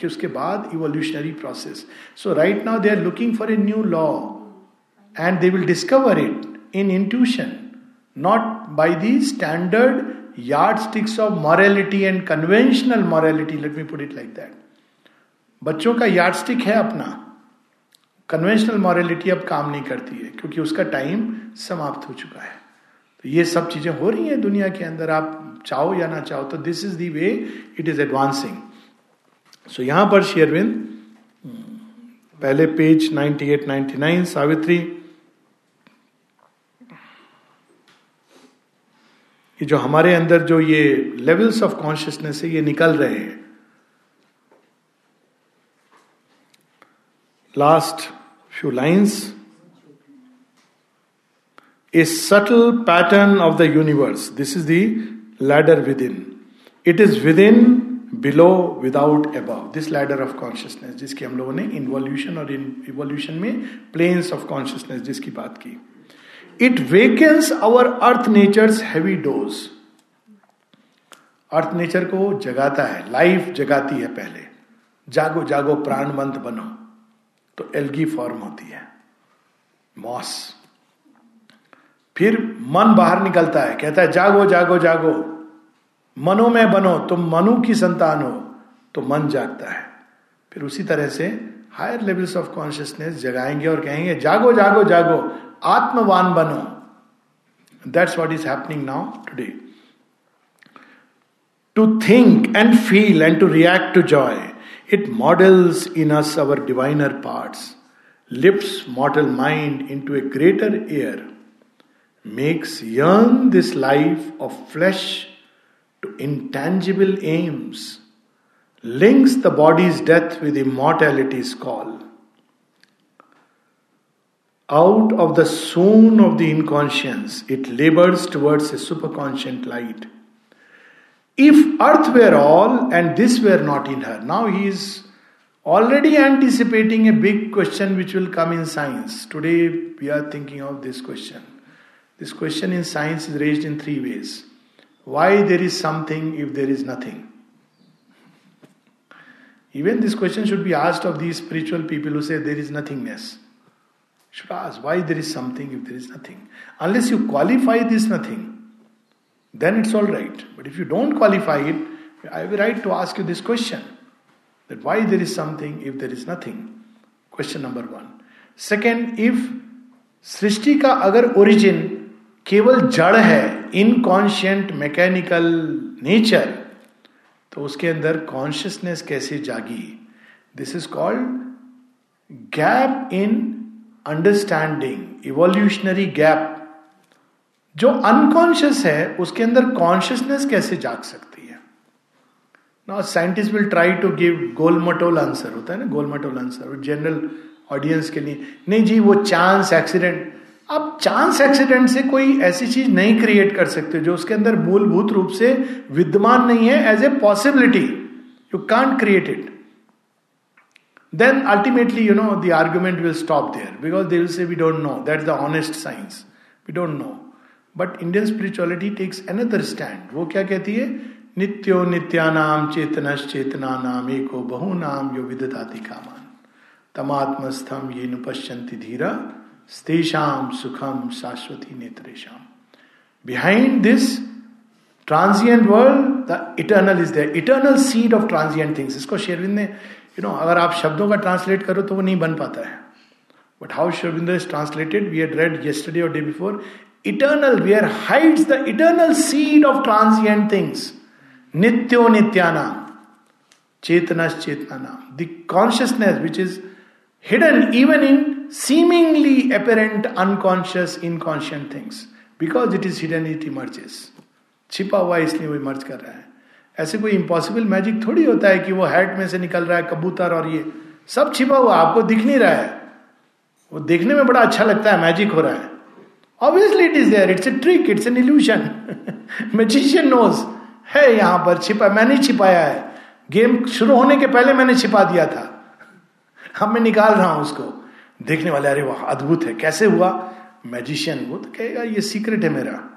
कि उसके बाद evolutionary process so right now they are looking for a new law and they will discover it in intuition not by the standard yardsticks of morality and conventional morality let me put it like that बच्चों का yardstick है अपना। Conventional morality अब काम नहीं करती है, क्योंकि उसका टाइम समाप्त हो चुका है। तो ये सब चीज़ें हो रही हैं दुनिया के अंदर, आप चाहो या ना चाहो तो this is the way it is advancing so यहाँ पर शेयरविंद, पहले पेज 98 99 सावित्री। ये जो हमारे अंदर जो ये लेवल्स ऑफ़ कॉन्शियसनेस है, ये निकल रहे हैं। Last few lines a subtle pattern of the universe. This is the ladder within. It is within, below, without, above. This ladder of consciousness जिसकी हम लोगों ने इन्वोल्यूशन और इवोल्यूशन में प्लेन्स ऑफ़ कॉन्शियसनेस जिसकी बात की it wakens our earth nature's heavy dose earth nature को जगाता है लाइफ जगाती है पहले जागो जागो प्राणवंत बनो तो एल्गी फॉर्म होती है। मॉस फिर मन बाहर निकलता है, कहता है, जागो जागो जागो। मनो में बनो, तुम मनु की संतान हो। तो मन जागता है। फिर उसी तरह से हायर लेवल्स ऑफ़ कॉन्शियसनेस जगाएँगे और कहेंगे, जागो जागो जागो। आत्मवान बनो। That's what is happening now today to think and feel and to react to joy It models in us our diviner parts, lifts mortal mind into a greater air, makes yearn this life of flesh to intangible aims, links the body's death with immortality's call. Out of the swoon of the inconscience, it labors towards a superconscient light if earth were all and this were not in her, now he is already anticipating a big question which will come in science. Today we are thinking of this question this question in science is raised in three ways. Why there is something if there is nothing? Even this question should be asked of these spiritual people who say there is nothingness. Should ask why there is something if there is nothing. Unless you qualify this nothing, then it's all right. But if you don't qualify it, I have a right to ask you this question that why there is something if there is nothing. Question number one. Second, if सृष्टि का अगर origin केवल जड़ है inconscient mechanical nature तो उसके अंदर consciousness कैसे जागी this is called gap in understanding evolutionary gap जो अनकॉन्शियस है, उसके अंदर कॉन्शियसनेस कैसे जाग सकती है? ना scientist will try to give गोलमटोल answer होता है ना गोलमटोल आंसर जनरल ऑडियंस के लिए। नहीं जी, वो चांस एक्सीडेंट आप चांस एक्सीडेंट से कोई ऐसी चीज़ नहीं क्रिएट कर सकते जो उसके अंदर मूलभूत रूप से विद्यमान नहीं है as a possibility you can't create it then ultimately you know the argument will stop there because they will say we don't know that the honest science we don't know but Indian spirituality takes another stand वो क्या कहती है? नित्यो नित्यानाम चेतनश चेतना नाम एको बहु नाम यो विदताति कामान तमात्मस्थम ये नुपश्यंति धीरा, स्तेषाम सुखम शाश्वती नेत्रेशम behind this transient world the eternal is there eternal seed of transient things इसको शेरविंद ने यू नो अगर आप शब्दों का ट्रांसलेट करो तो वो नहीं बन पाता है। But how Sri Aurobindo is translated we had read yesterday और day before where hides the eternal seed of transient things नित्यो नित्यानाम चेतना चेतना नाम the consciousness which is hidden even in seemingly apparent, unconscious, inconscient things. Because it is hidden, it emerges. छिपा हुआ इसलिए वो इमर्ज कर रहा है ऐसे कोई इंपॉसिबल मैजिक थोड़ी होता है कि वो हैट में से निकल रहा है कबूतर और ये सब छिपा हुआ आपको दिख नहीं रहा है वो देखने में बड़ा अच्छा लगता है मैजिक हो रहा है obviously it is there it's a trick it's an illusion magician knows है यहाँ पर छिपा, मैंने छिपाया है। गेम शुरू होने के पहले मैंने छिपा दिया था। अब मैं निकाल रहा हूँ उसको। देखने वाले, अरे वाह, अद्भुत है। कैसे हुआ? मैजिशियन वो तो कहेगा, ये सीक्रेट है मेरा।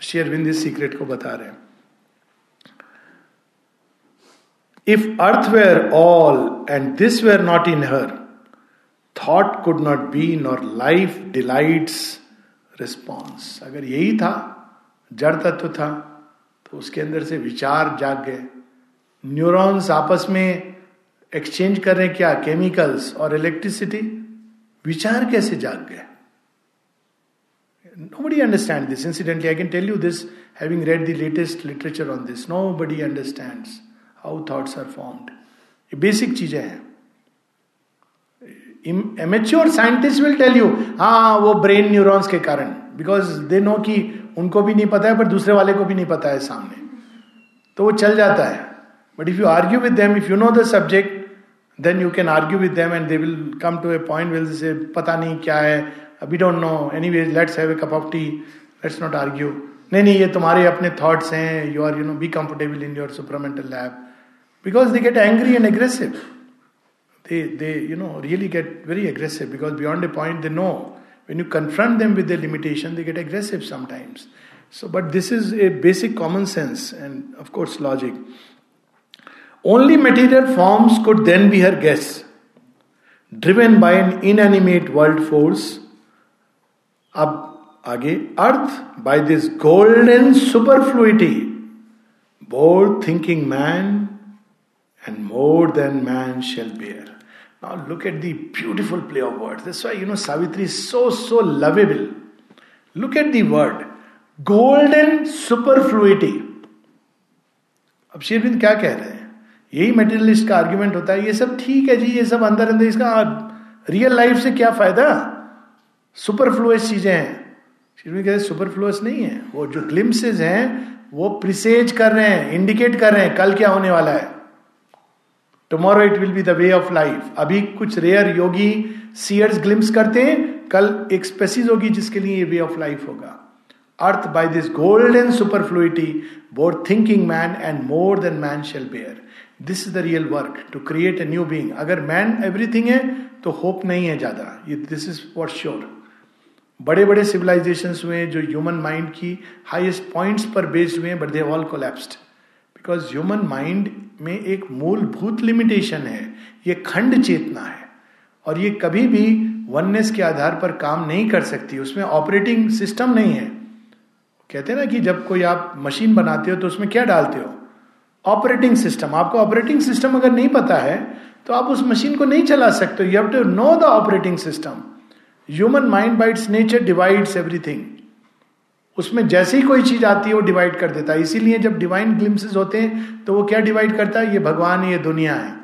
शेयरविंद इस सीक्रेट को बता रहे हैं। If earth were all and this were not in her thought could not be nor life delights response अगर यही था, जड़ तत्व था तो उसके अंदर से विचार जाग गए। न्यूरॉन्स आपस में एक्सचेंज कर रहे क्या? केमिकल्स और इलेक्ट्रिसिटी विचार कैसे जाग गए? Nobody understand this incidentally I can tell you this having read the latest literature on this nobody understand how thoughts are formed ये बेसिक चीज़ें हैं। Amateur scientist will tell you हाँ वो ब्रेन न्यूरॉन्स के कारण. बिकॉज़ दे नो कि उनको भी नहीं पता है, पर दूसरे वाले को भी नहीं पता है सामने। तो वो चल जाता है। But if you argue with them if you know the subject then you can argue with them and they will come to a point will say पता नहीं क्या है we don't know anyways let's have a cup of tea let's not argue नहीं नहीं, ये तुम्हारे अपने thoughts हैं. You are you know be comfortable in your supramental lab because they get angry and aggressive they they you know really get very aggressive because beyond a point they know when you confront them with their limitation they get aggressive sometimes so but this is a basic common sense and of course logic only material forms could then be her guests driven by an inanimate world force अब आगे earth by this golden superfluity bore thinking man and more than man shall bear Now look at the beautiful play of words. That's why, you know, Savitri is so so lovable. Look at the word. Golden superfluity. अब शेरविंद क्या कह रहे हैं यही materialist का argument होता है ये सब ठीक है जी ये सब अंदर अंदर इसका रियल लाइफ से क्या फ़ायदा सुपरफ्लुअस चीज़ें हैं में कहते हैं सुपरफ्लुअस नहीं है वो जो ग्लिम्सेज हैं वो प्रिसेज कर रहे हैं इंडिकेट कर रहे हैं कल क्या होने वाला है tomorrow it will be the way of life अभी कुछ रेयर योगी सीयर्स ग्लिम्स करते हैं, कल एक स्पेसिस होगी जिसके लिए ये वे ऑफ़ लाइफ होगा। Earth by this golden superfluity bore thinking man and more than man shall bear this is the real work to create a new being अगर मैन एवरीथिंग है तो होप नहीं है ज़्यादा। दिस इज़ वॉट श्योर बड़े बड़े civilisation हुए जो ह्यूमन माइंड की हाइएस्ट पॉइंट्स पर बेस्ड हुए but they all collapsed because human mind में एक मूलभूत लिमिटेशन है, ये खंड चेतना है। और ये कभी भी वननेस के आधार पर काम नहीं कर सकती, उसमें ऑपरेटिंग सिस्टम नहीं है। कहते हैं ना कि जब कोई आप मशीन बनाते हो तो उसमें क्या डालते हो? ऑपरेटिंग सिस्टम आपको ऑपरेटिंग सिस्टम अगर नहीं पता है तो आप उस मशीन को नहीं चला सकते you have to know the operating system human mind by its nature divides everything उसमें जैसे ही कोई चीज़ आती है, वो डिवाइड कर देता है। इसीलिए जब डिवाइन ग्लिम्सेस होते हैं तो वो क्या डिवाइड करता है? ये भगवान, ये दुनिया है।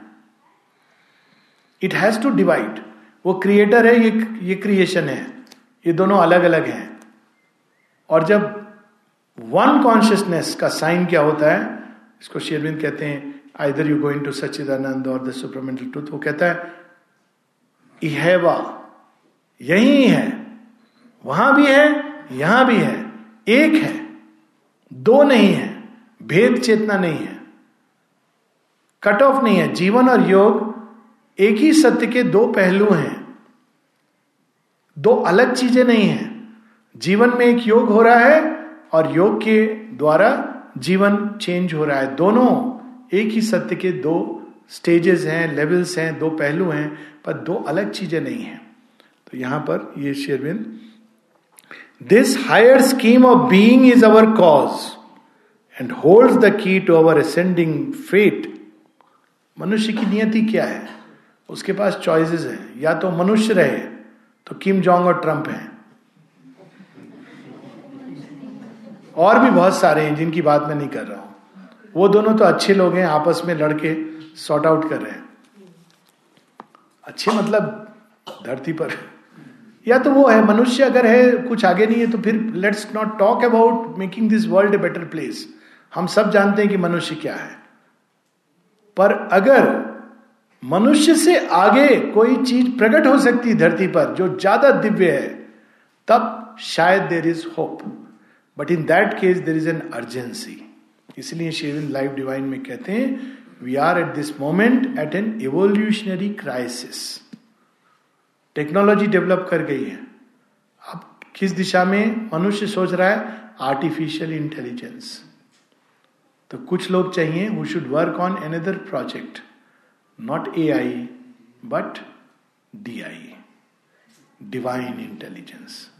इट हैज़ टू डिवाइड वो क्रिएटर है, ये ये क्रिएशन है। ये दोनों अलग अलग हैं। और जब वन कॉन्शियसनेस का साइन क्या होता है, इसको शेरविंद कहते हैं either you going to Sachidanand और द सुपरमेंटल ट्रूथ वो कहता है यही है, वहाँ भी है, यहाँ भी है। एक है, दो नहीं है, भेद चेतना नहीं है। कट ऑफ़ नहीं है। जीवन और योग एक ही सत्य के दो पहलू हैं। दो अलग चीज़ें नहीं हैं। जीवन में एक योग हो रहा है और योग के द्वारा जीवन चेंज हो रहा है। दोनों एक ही सत्य के दो स्टेजेस हैं लेवल्स हैं, दो पहलू हैं, पर दो अलग चीज़ें नहीं हैं। तो यहाँ पर ये Sri Aurobindo this higher scheme of being is our cause and holds the key to our ascending fate मनुष्य की नियति क्या है? उसके पास चॉइसेस हैं। या तो मनुष्य रहे तो किम जोंग और ट्रंप हैं। और भी बहुत सारे हैं, जिनकी बात मैं नहीं कर रहा हूँ। वो दोनों तो अच्छे लोग हैं, आपस में लड़के सॉर्ट आउट कर रहे हैं। अच्छे मतलब धरती पर या तो वो है, मनुष्य अगर है, कुछ आगे नहीं है तो फिर let's not talk about making this world a better place हम सब जानते हैं कि मनुष्य क्या है। पर अगर मनुष्य से आगे कोई चीज़ प्रकट हो सकती धरती पर, जो ज़्यादा दिव्य है, तब शायद there is hope but in that case there is an urgency इसलिए शेविन लाइफ डिवाइन में कहते हैं we are at this moment at an evolutionary crisis technology develop कर गई है। अब किस दिशा में मनुष्य सोच रहा है? आर्टिफिशियल इंटेलिजेंस तो कुछ लोग चाहिए who should work on another project not A I but D I divine intelligence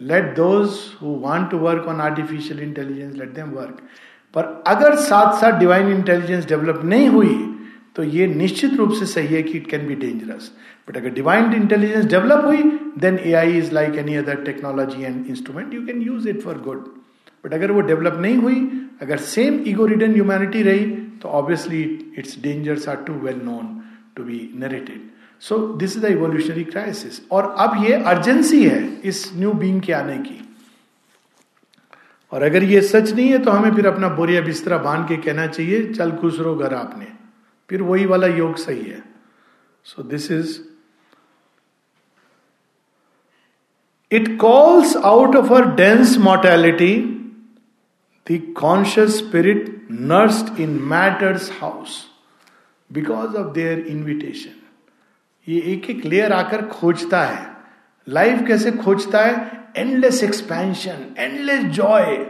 let those who want to work on artificial intelligence let them work पर अगर साथ साथ डिवाइन इंटेलिजेंस डेवलप नहीं हुई तो ये निश्चित रूप से सही है कि it can be dangerous but अगर डिवाइन इंटेलिजेंस डेवलप हुई then A I is like any other technology and instrument you can use it for good but अगर वो डेवलप नहीं हुई, अगर सेम ईगो रिडन ह्यूमैनिटी रही तो obviously it's dangers are too well known to be narrated so this is the evolutionary crisis और अब ये अर्जेंसी है इस न्यू बींग के आने की. और अगर ये सच नहीं है तो हमें फिर अपना बोरिया बिस्तरा बाँध के कहना चाहिए, चल खुश रहो घर आपने। फिर वही वाला योग सही है। So this is it calls out of our dense mortality the conscious spirit nursed in matter's house because of their invitation ये एक एक लेयर आकर खोजता है। लाइफ कैसे खोजता है? Endless expansion endless joy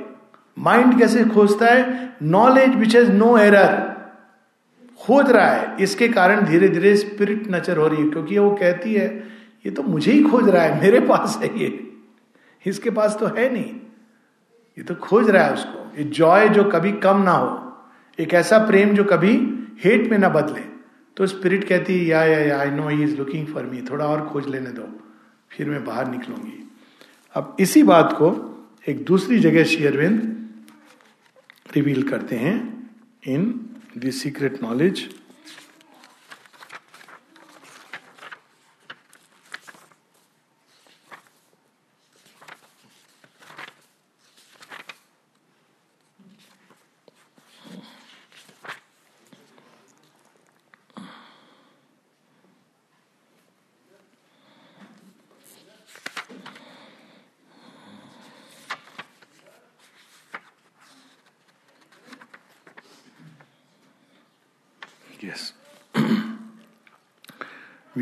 mind कैसे खोजता है? Knowledge which has no error खोज रहा है, इसके कारण धीरे धीरे स्पिरिट नचर हो रही है, क्योंकि वो कहती है, ये तो मुझे ही खोज रहा है, मेरे पास है ये, इसके पास तो है नहीं, ये तो खोज रहा है उसको, ये जॉय जो कभी कम ना हो, एक ऐसा प्रेम जो कभी हेट में ना बदले. तो स्पिरिट कहती है या या I know he is looking for me थोड़ा और खोज लेने दो, फिर मैं बाहर निकलूँगी. अब इसी बात को एक दूसरी जगह शेयरविंद रिवील करते हैं in the secret knowledge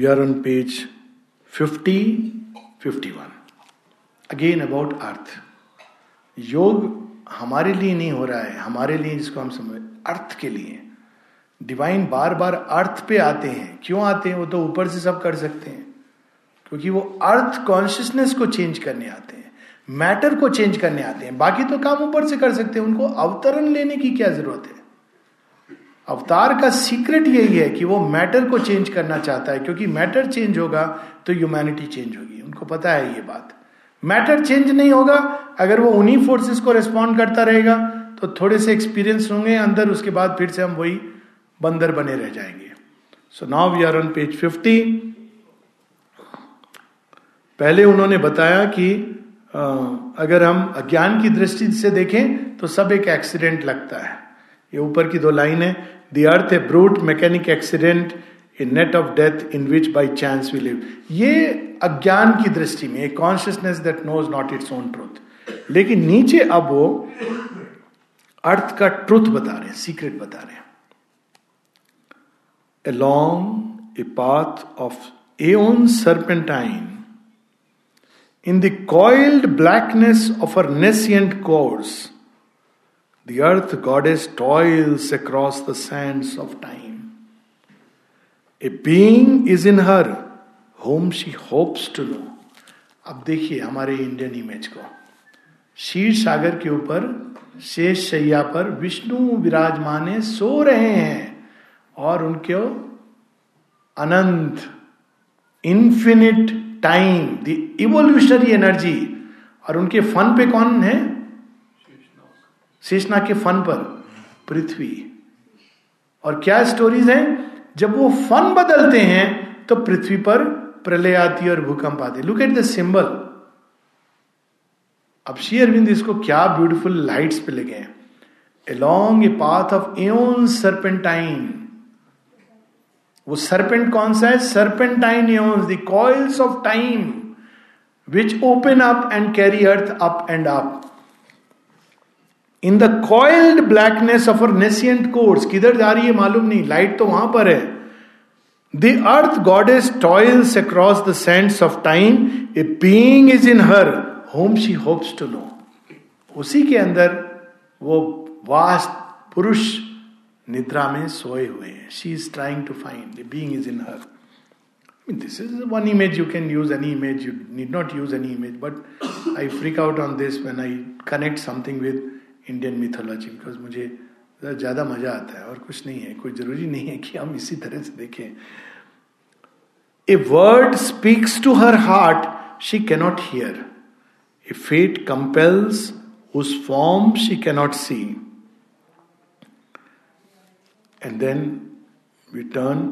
We are on page 50, 51. Again about अर्थ योग हमारे लिए नहीं हो रहा है हमारे लिए जिसको हम समझ अर्थ के लिए। डिवाइन बार बार अर्थ पे आते हैं। क्यों आते हैं? वो तो ऊपर से सब कर सकते हैं। क्योंकि वो अर्थ कॉन्शियसनेस को चेंज करने आते हैं। मैटर को चेंज करने आते हैं। बाकी तो काम ऊपर से कर सकते हैं। उनको अवतरण लेने की क्या ज़रूरत है? अवतार का सीक्रेट यही है कि वो मैटर को चेंज करना चाहता है, क्योंकि मैटर चेंज होगा तो ह्यूमैनिटी चेंज होगी। उनको पता है ये बात। मैटर चेंज नहीं होगा, अगर वो उन्हीं फोर्सेस को रिस्पॉन्ड करता रहेगा तो थोड़े से एक्सपीरियंस होंगे, अंदर उसके बाद फिर से हम वही बंदर बने रह जाएँगे। So now we are on page fifty पहले उन्होंने बताया कि अगर हम अज्ञान की दृष्टि से देखें तो सब एक एक्सीडेंट लगता है। ये ऊपर की दो लाइन है। The earth a brute mechanic accident a net of death in which by chance we live ये अज्ञान की दृष्टि में consciousness that knows not its own truth लेकिन नीचे अब वो अर्थ का ट्रुथ बता रहे हैं सीक्रेट बता रहे हैं। Along a path of aeon serpentine, in the coiled blackness of her nascent course The earth goddess toils across the sands of time. A being is in her whom she hopes to know. अब देखिए हमारे Indian image को शीर सागर के ऊपर, शेष शैया पर विष्णु विराजमाने सो रहे हैं और उनके अनंत infinite time the evolutionary energy और उनके फन पे कौन है शेषनाग के फन पर, पृथ्वी। और क्या स्टोरीज हैं? जब वो फन बदलते हैं तो पृथ्वी पर प्रलय आती और भूकंप आते लुक एट द सिंबल अब श्री अरविंद इसको क्या ब्यूटीफुल लाइट्स पे लगे हैं। Along a path of an serpentine वो सरपेंट कौन सा है? Serpentine aeons the coils of time which open up and carry earth up and up in the coiled blackness of our nescient course किधर जा रही है मालूम नहीं लाइट तो वहाँ पर है the earth god is toils across the sands of time a being is in her whom she hopes to know उसी के अंदर वो वास्ट पुरुष निद्रा में सोए हुए हैं। She is trying to find being is in her this is one image you can use, any image. You need not use any image. But i freak out on this when i connect something with indian mythology because मुझे ज़्यादा मज़ा आता है और कुछ नहीं है कोई ज़रूरी नहीं है कि हम इसी तरह से देखें। A word speaks to her heart she cannot hear a fate compels उस form she cannot see and then we turn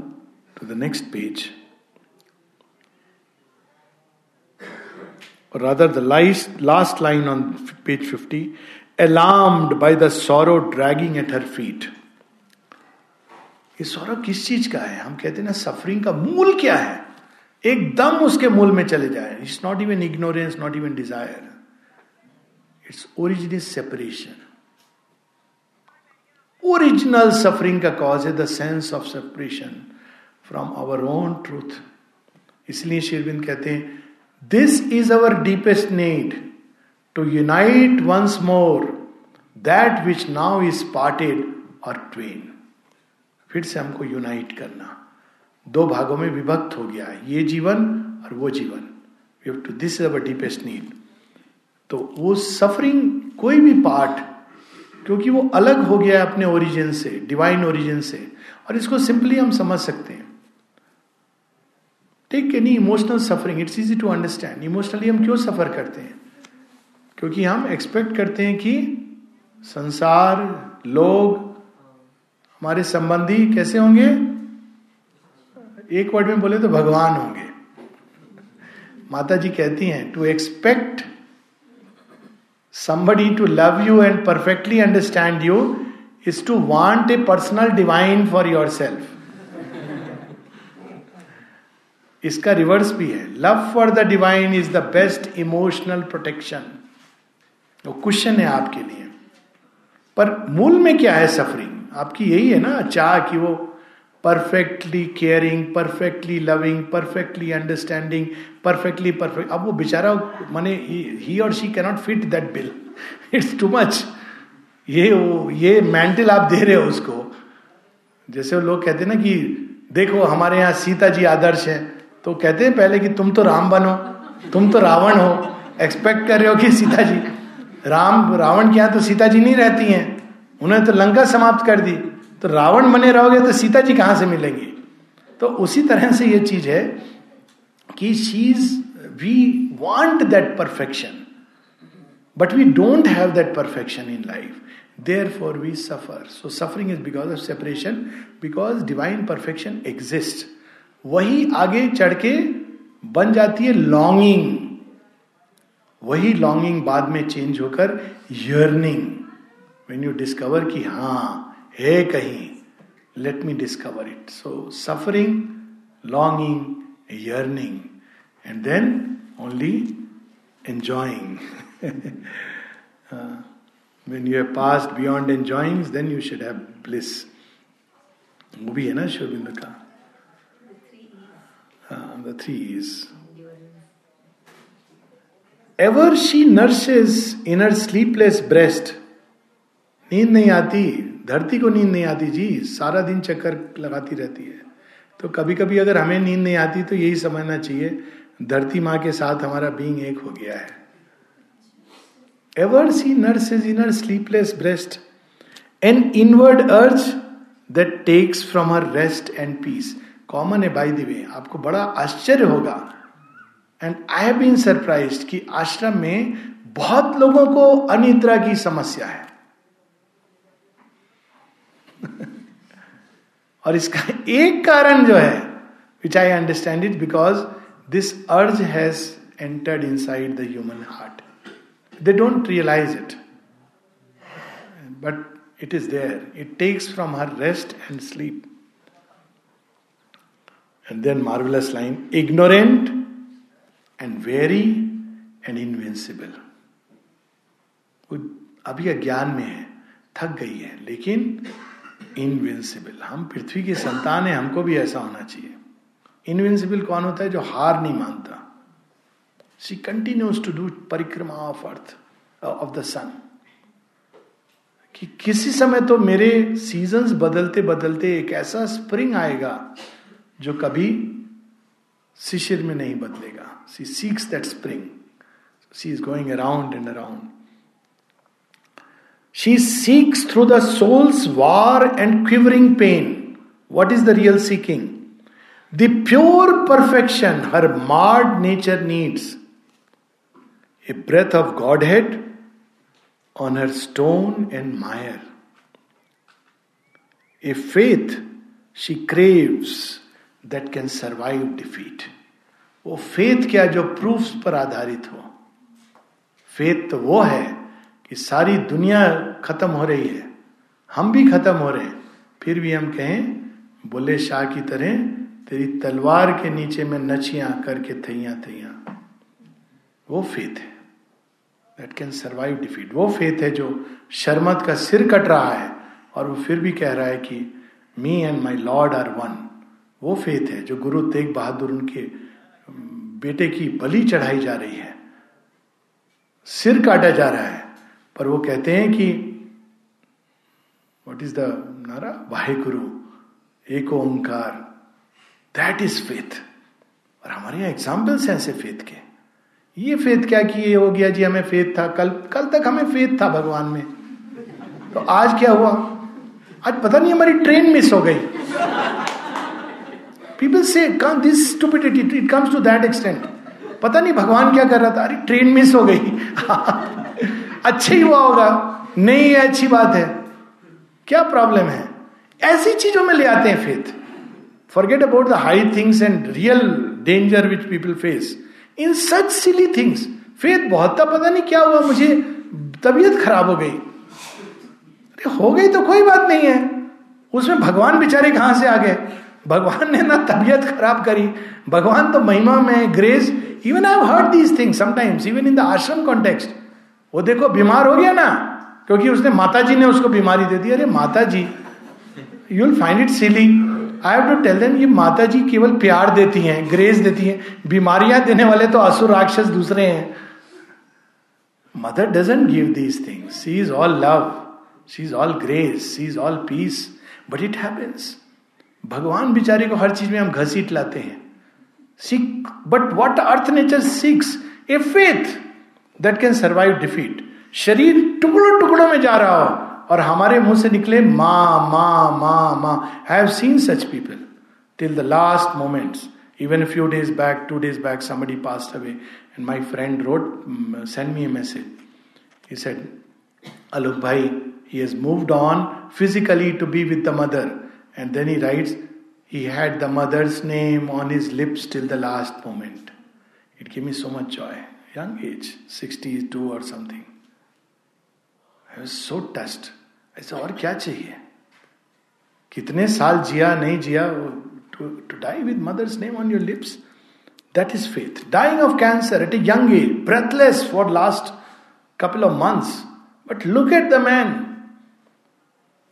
to the next page or rather the last, last line on page 50 alarmed by the sorrow dragging at her feet ये sorrow किस चीज़ का है? हम कहते हैं ना suffering का मूल क्या है? एकदम उसके मूल में चले जाए। It's not even ignorance not even desire it's origin separation original suffering का कॉज है the sense of separation from our own truth इसलिए शेरविंद कहते हैं this is our deepest need to unite once more that which now is parted और twain फिर से हमको unite करना। दो भागों में विभक्त हो गया। ये जीवन और वो जीवन। To this is our deepest need तो वो सफरिंग कोई भी पार्ट क्योंकि वो अलग हो गया है अपने ओरिजिन से डिवाइन ओरिजिन से। और इसको सिंपली हम समझ सकते हैं। Take any emotional suffering it's easy to understand emotionally हम क्यों सफ़र करते हैं? क्योंकि हम एक्सपेक्ट करते हैं कि संसार, लोग हमारे संबंधी कैसे होंगे? एक वर्ड में बोले तो भगवान होंगे। माता जी कहती हैं to expect somebody to love you and perfectly understand you is to want a personal divine for yourself. इसका रिवर्स भी है। Love for the divine is the best emotional protection वो क्वेश्चन है आपके लिए। पर मूल में क्या है सफरिंग आपकी यही है ना, चाह कि वो perfectly caring perfectly loving perfectly understanding perfectly perfect अब वो बेचारा माने ही और she cannot fit that bill it's too much ये वो, ये मेंटल आप दे रहे हो उसको। जैसे वो लोग कहते हैं ना कि, देखो, हमारे यहाँ सीता जी आदर्श है। तो कहते हैं पहले कि, तुम तो राम बनो, तुम तो रावण हो। एक्सपेक्ट कर रहे हो कि सीता जी राम, रावण के यहाँ तो सीता जी नहीं रहती हैं। उन्होंने तो लंका समाप्त कर दी। तो रावण बने रहोगे तो सीता जी कहाँ से मिलेंगे? तो उसी तरह से ये चीज़ है कि she's we want that perfection but we don't have that perfection in life therefore we suffer so suffering is because of separation because divine perfection exist वही आगे चढ़ के बन जाती है लॉन्गिंग वही लॉन्गिंग बाद में चेंज होकर यर्निंग वेन यू डिस्कवर कि हाँ है कहीं let me discover it so suffering longing yearning and then only enjoying when you have pass beyond enjoying then you should have bliss वो भी है ना शोबिंद का the three is ever she nurses in her sleepless breast नींद नहीं आती, धरती को नींद नहीं आती, जी, सारा दिन चक्कर लगाती रहती है। तो कभी कभी अगर हमें नींद नहीं आती तो यही समझना चाहिए, धरती माँ के साथ हमारा बींग एक हो गया है। Ever she nurse is in her sleepless breast an inward urge that takes from her rest and peace common है बाई द वे आपको बड़ा आश्चर्य होगा। And I have been surprise कि आश्रम में बहुत लोगों को अनिद्रा की समस्या है। और इसका एक कारण जो है which I understand it because this urge has entered inside the human heart they don't realize it but it is there it takes from her rest and sleep and then marvellous line ignorant and very and invincible अभी अज्ञान में है, थक गई है, लेकिन invincible हम पृथ्वी के संतान है, हमको भी ऐसा होना चाहिए। इनविंसिबल कौन होता है जो हार नहीं मानता? She continues to do parikrama of earth of the sun कि किसी समय तो मेरे सीजन्स बदलते बदलते एक ऐसा स्प्रिंग आएगा जो कभी शिशिर में नहीं बदलेगा she seeks that spring she is going around and around she seeks through the soul's war and quivering pain what is the real seeking the pure perfection her marred nature needs a breath of God head on her stone and mire a faith she craves that can survive defeat वो faith क्या जो proofs पर आधारित हो? Faith तो वो है कि सारी दुनिया खत्म हो रही है। हम भी खत्म हो रहे हैं। फिर भी हम कहें बोले शाह की तरह तेरी तलवार के नीचे में नचियाँ करके थैया थैया। वो फेथ है। दैट कैन सर्वाइव डिफीट वो फेथ है जो शर्मत का सिर कट रहा है और वो फिर भी कह रहा है कि me and my Lord are one वो फेथ है, जो गुरु तेग बहादुर उनके बेटे की बलि चढ़ाई जा रही है। सिर काटा जा रहा है, पर वो कहते हैं कि वट इज़ द नारा Waheguru Ek Onkar that is faith और हमारे यहाँ एग्जाम्पल्स हैं ऐसे फेथ के। ये फेथ क्या कि ये हो गया जी, हमें फेथ था, कल कल तक हमें फेथ था भगवान में। तो आज क्या हुआ? आज पता नहीं हमारी ट्रेन मिस हो गई। पीपल से come this stupidity it comes to that extent पता नहीं भगवान क्या कर रहा था? अरे ट्रेन मिस हो गई। अच्छा ही हुआ होगा। नहीं ये अच्छी बात है। क्या प्रॉब्लम है? ऐसी चीज़ों में ले आते हैं faith forget about the high things and real danger which people face in such silly things faith बहुत था, पता नहीं क्या हुआ, मुझे तबीयत खराब हो गई। अरे, हो गई तो कोई बात नहीं है। उसमें भगवान बेचारे कहाँ से आ गए? भगवान ने ना तबीयत खराब करी। भगवान तो महिमा में grace even I heard these things sometimes even in the ashram context वो देखो, बीमार हो गया ना, क्योंकि उसने माता जी ने उसको बीमारी दे दी। अरे Mata ji you will find it silly I have to tell them ये माता जी केवल प्यार देती हैं ग्रेस देती हैं। बीमारियाँ देने वाले तो असुर राक्षस दूसरे हैं। Mother doesn't give these things she is all love she is all grace she is all peace but it happens भगवान बिचारे को हर चीज़ में हम घसीट लाते हैं। Seek but what earth nature seeks a faith that can survive defeat शरीर टुकड़ों टुकड़ों में जा रहा हो और हमारे मुँह से निकले, Ma Ma Ma Ma. Have seen such people till the last moments even few days back two days back somebody passed away and my friend wrote send me a message said Alok bhai he has moved on physically to be with the Mother and then he writes he had the mother's name on his lips till the last moment. It gave me so much joy. Young age, 62 or something. I was so touched. ऐसा और क्या चाहिए कितने साल जिया नहीं जिया to die with Mother's name on your lips that is faith dying of cancer at a young age breathless for last couple of months but look at the man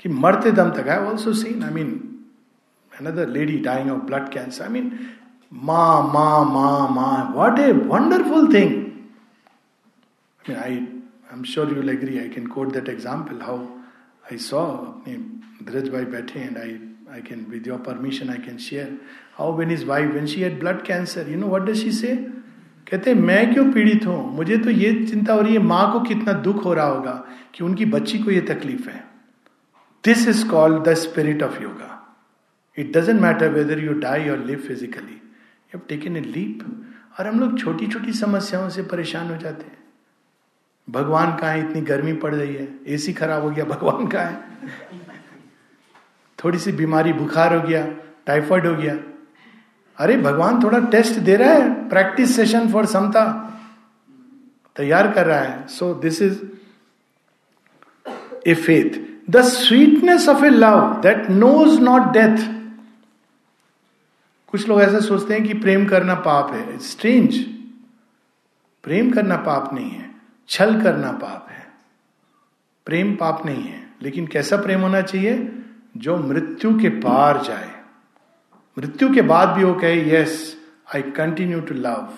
कि मरते दम तक। I also seen I mean another lady dying of blood cancer I mean Ma Ma Ma Ma what a wonderful thing I I am sure you agree I can quote that example how I saw अपने धीरज भाई बैठे and I I can with your permission I can share how when his wife when she had blood cancer you know what does she say कहते, मैं क्यों पीड़ित हूँ? मुझे तो ये चिंता हो रही है, माँ को कितना दुख हो रहा होगा कि उनकी बच्ची को ये तकलीफ़ है। This is called the spirit of yoga it doesn't matter whether you die और live physically you taken a leap और हम लोग छोटी छोटी समस्याओं से परेशान हो जाते हैं। भगवान कहा है? इतनी गर्मी पड़ रही है। एसी खराब हो गया, भगवान कहा है? थोड़ी सी बीमारी, बुखार हो गया टाइफाइड हो गया। अरे, भगवान थोड़ा टेस्ट दे रहा है। प्रैक्टिस सेशन फॉर समता। तैयार कर रहा है। So this is a faith the sweetness of a love that knows not death कुछ लोग ऐसा सोचते हैं कि प्रेम करना पाप है। स्ट्रेंज प्रेम करना पाप नहीं है। छल करना पाप है। प्रेम पाप नहीं है। लेकिन कैसा प्रेम होना चाहिए? जो मृत्यु के पार जाए। मृत्यु के बाद भी वो कहे yes I continue to love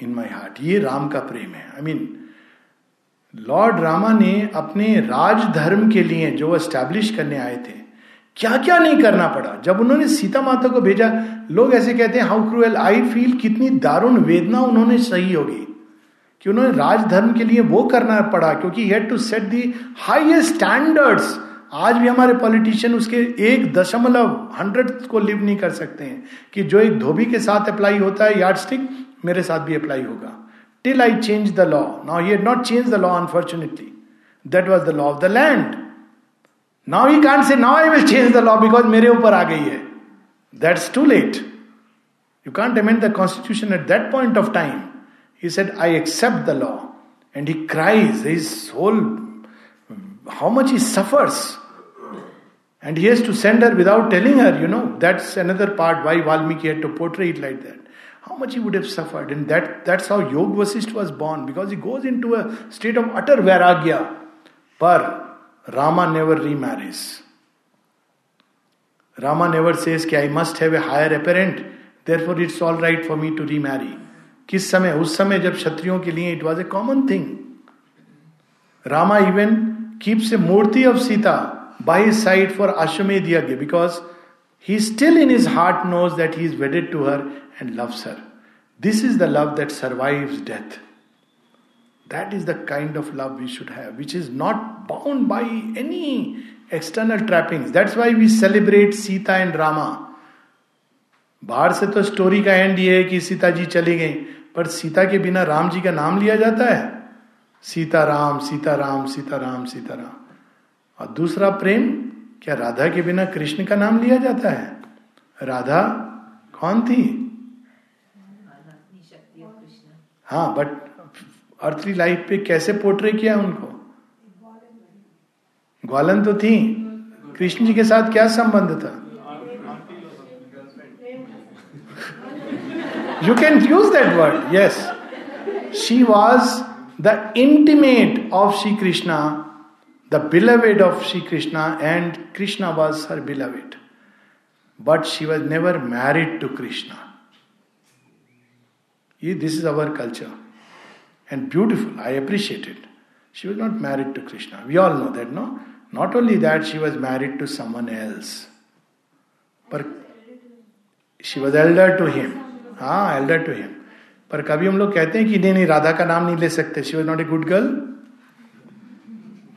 in my heart ये राम का प्रेम है। I I mean Lord Rama ने अपने राजधर्म के लिए जो एस्टैब्लिश करने आए थे क्या क्या नहीं करना पड़ा? जब उन्होंने सीता माता को भेजा, लोग ऐसे कहते हैं हाउ क्रूएल आई फील कितनी दारुण वेदना उन्होंने सही होगी। कि उन्होंने राजधर्म के लिए वो करना पड़ा, क्योंकि had to set the highest standards आज भी हमारे पॉलिटिशियन उसके एक दशमलव हंड्रेड को लिव नहीं कर सकते हैं, कि जो एक धोबी के साथ अप्लाई होता है यार्ड स्टिक मेरे साथ भी अप्लाई होगा। till I change the law. Now he had not changed the law, unfortunately. That was the law of the land. Now he can't say, now I will change the law because mere upar hai. That's too late. You can't amend the constitution at that point of time. He said, I accept the law. And he cries, his whole, how much he suffers. And he has to send her without telling her, you know. That's another part why Valmiki had to portray it like that. How much he would have suffered. And that, that's how Yog Vasisht was born, because he goes into a state of utter vairagya. But Rama never remarries. Rama never says I must have a higher apparent, therefore it's all right for me to remarry. किस समय उस समय जब क्षत्रियों के लिए it was a common thing Rama even a murti of Sita by his side for Ashwamedh Yagya because he still in his heart knows that he is wedded to her and loves her. This is the love that survives death. That is the kind of love we should have, which is not bound by any external trappings. That's why we celebrate Sita and Rama. बाहर से तो story का end ये है कि सीता जी चली गई पर सीता के बिना राम जी का नाम लिया जाता है सीताराम सीताराम सीताराम सीताराम और दूसरा प्रेम क्या राधा के बिना कृष्ण का नाम लिया जाता है राधा कौन थी हाँ बट अर्थली लाइफ पे कैसे पोर्ट्रे किया उनको? ग्वालन तो थी। कृष्ण जी के साथ क्या संबंध था? You can use that word yes she was the intimate of Shri Krishna the beloved of Shri Krishna and Krishna was her beloved but she was never married to Krishna This is our culture. And beautiful, I appreciate it. She was not married to Krishna. We all know that, no? Not only that, she was married to someone else. But she was elder to him. Ah, elder to him. पर कभी हम लोग कहते हैं कि नहीं नहीं राधा का नाम नहीं ले सकते she was not a good girl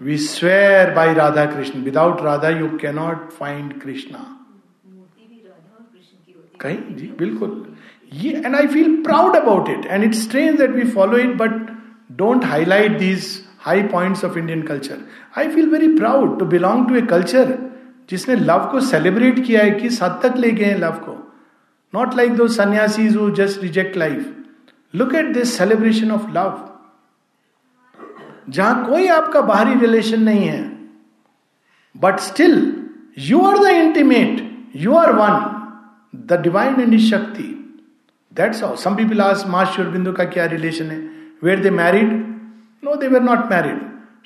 we swear by Radha Krishna without Radha you cannot find Krishna कहीं जी बिल्कुल and I feel proud about it and it strange that we follow it but don't highlight these high points of Indian culture I feel very proud to belong to a culture जिसने love को celebrate किया है, किस हद तक ले गए love को। Not like those sannyasis just reject life look at this celebration of love जहाँ कोई आपका बाहरी रिलेशन नहीं है but still you are the intimate you are one the divine and Shakti that's all some people आज माँ शिवबिंदु का क्या रिलेशन है were they married no they were not married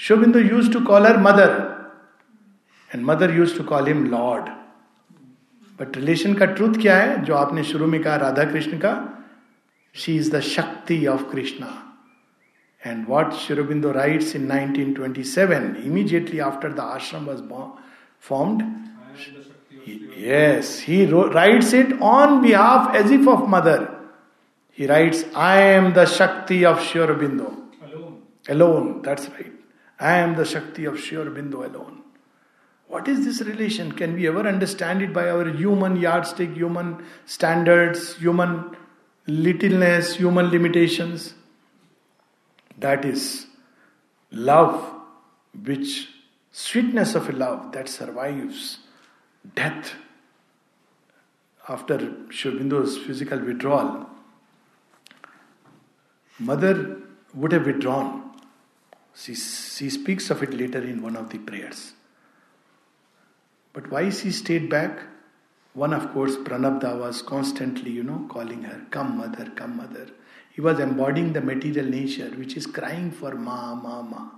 शिवबिंदु used to call her Mother and Mother used to call him Lord but relation का truth क्या है जो आपने शुरू में कहा राधा कृष्ण का She is the Shakti of Krishna. And what Shirobindo writes in 1927, immediately after the ashram was formed, he, yes, he writes it on behalf as if of mother. He writes, I am the Shakti of Shirobindo. Alone. Alone, that's right. I am the Shakti of Shirobindo alone. What is this relation? Can we ever understand it by our human yardstick, human standards, human littleness, human limitations. That is love, which sweetness of a love that survives death. After Shobindo's physical withdrawal, mother would have withdrawn. She, she speaks of it later in one of the prayers. But why she stayed back? One, of course, Pranabda was constantly, you know, calling her, Come, mother, come, mother. He was embodying the material nature which is crying for Ma, Ma, Ma.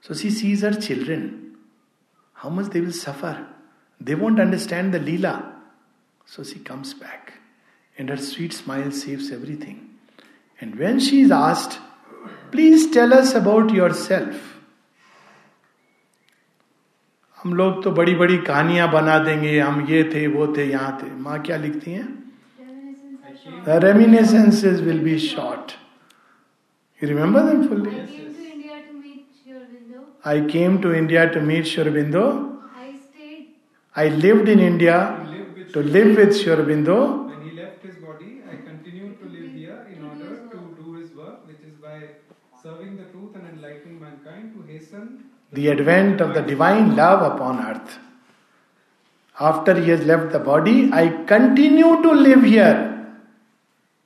So she sees her children, how much they will suffer. They won't understand the Leela. So she comes back, and her sweet smile saves everything. And when she is asked, please tell us about yourself हम लोग तो बड़ी बड़ी कहानियां बना देंगे हम ये थे वो थे यहां थे माँ क्या लिखती हैं reminiscences will be short. You remember them fully? I came to India to meet Sri Aurobindo. I lived in India to live with Sri Aurobindo. When he left his body, I continued to live here in order to do his work, which is by serving the truth and enlightening mankind to hasten the advent of the divine love upon earth. After he has left the body, I continue to live here.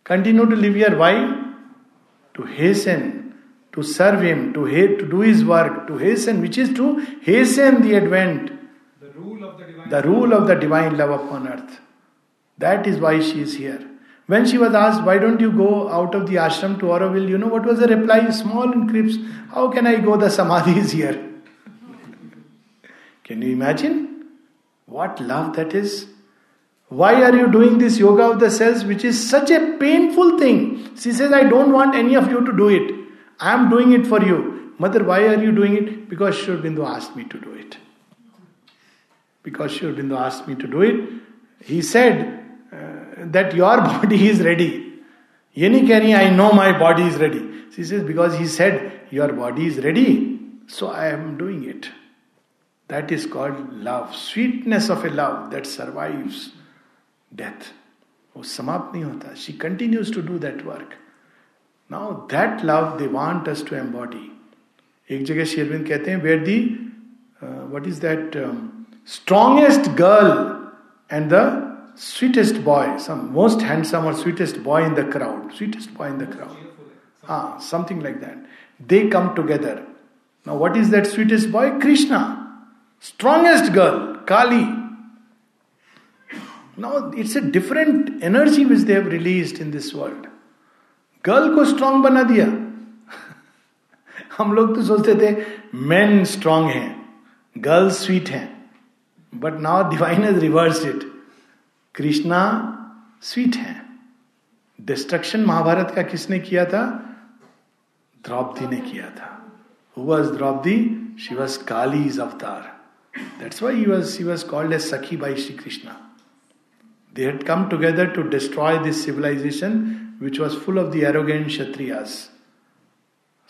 Continue to live here. Why? To hasten, to serve him, to, ha- to do his work, to hasten, which is to hasten the advent, the rule of the divine. love upon earth. That is why she is here. When she was asked, Why don't you go out of the ashram to Auroville? You know what was the reply? Small in crisp. How can I go? The samadhi is here. Can you imagine? What love that is? Why are you doing this yoga of the cells, which is such a painful thing? She says, I don't want any of you to do it. I am doing it for you. Mother, why are you doing it? Because Sri Aurobindo asked me to do it. Because Sri Aurobindo asked me to do it. He said uh, that your body is ready. ये नहीं कह रही I know my body is ready she says because he said your body is ready so I am doing it that is called love sweetness of a love that survives death वो समाप्त नहीं होता. She continues to do that work now that love they want us to embody एक जगह शेरविंद कहते हैं where the what is that strongest girl and the sweetest boy, some most handsome or sweetest boy in the crowd, sweetest boy in the crowd. Ah, something like that. They come together. Now, what is that sweetest boy? Krishna. Strongest girl, Kali. Now, it's a different energy which they have released in this world. Girl को strong बना दिया हम लोग तो सोचते थे men strong हैं girl sweet हैं but now divine is reverse it Krishna sweet है. डिस्ट्रक्शन महाभारत का किसने किया था? द्रौपदी ने किया था. Was Draupadi? She was Kali's avatar that's why he was he was called as sakhi by Shri Krishna they had come together to destroy this civilisation which was full of the arrogant kshatriyas.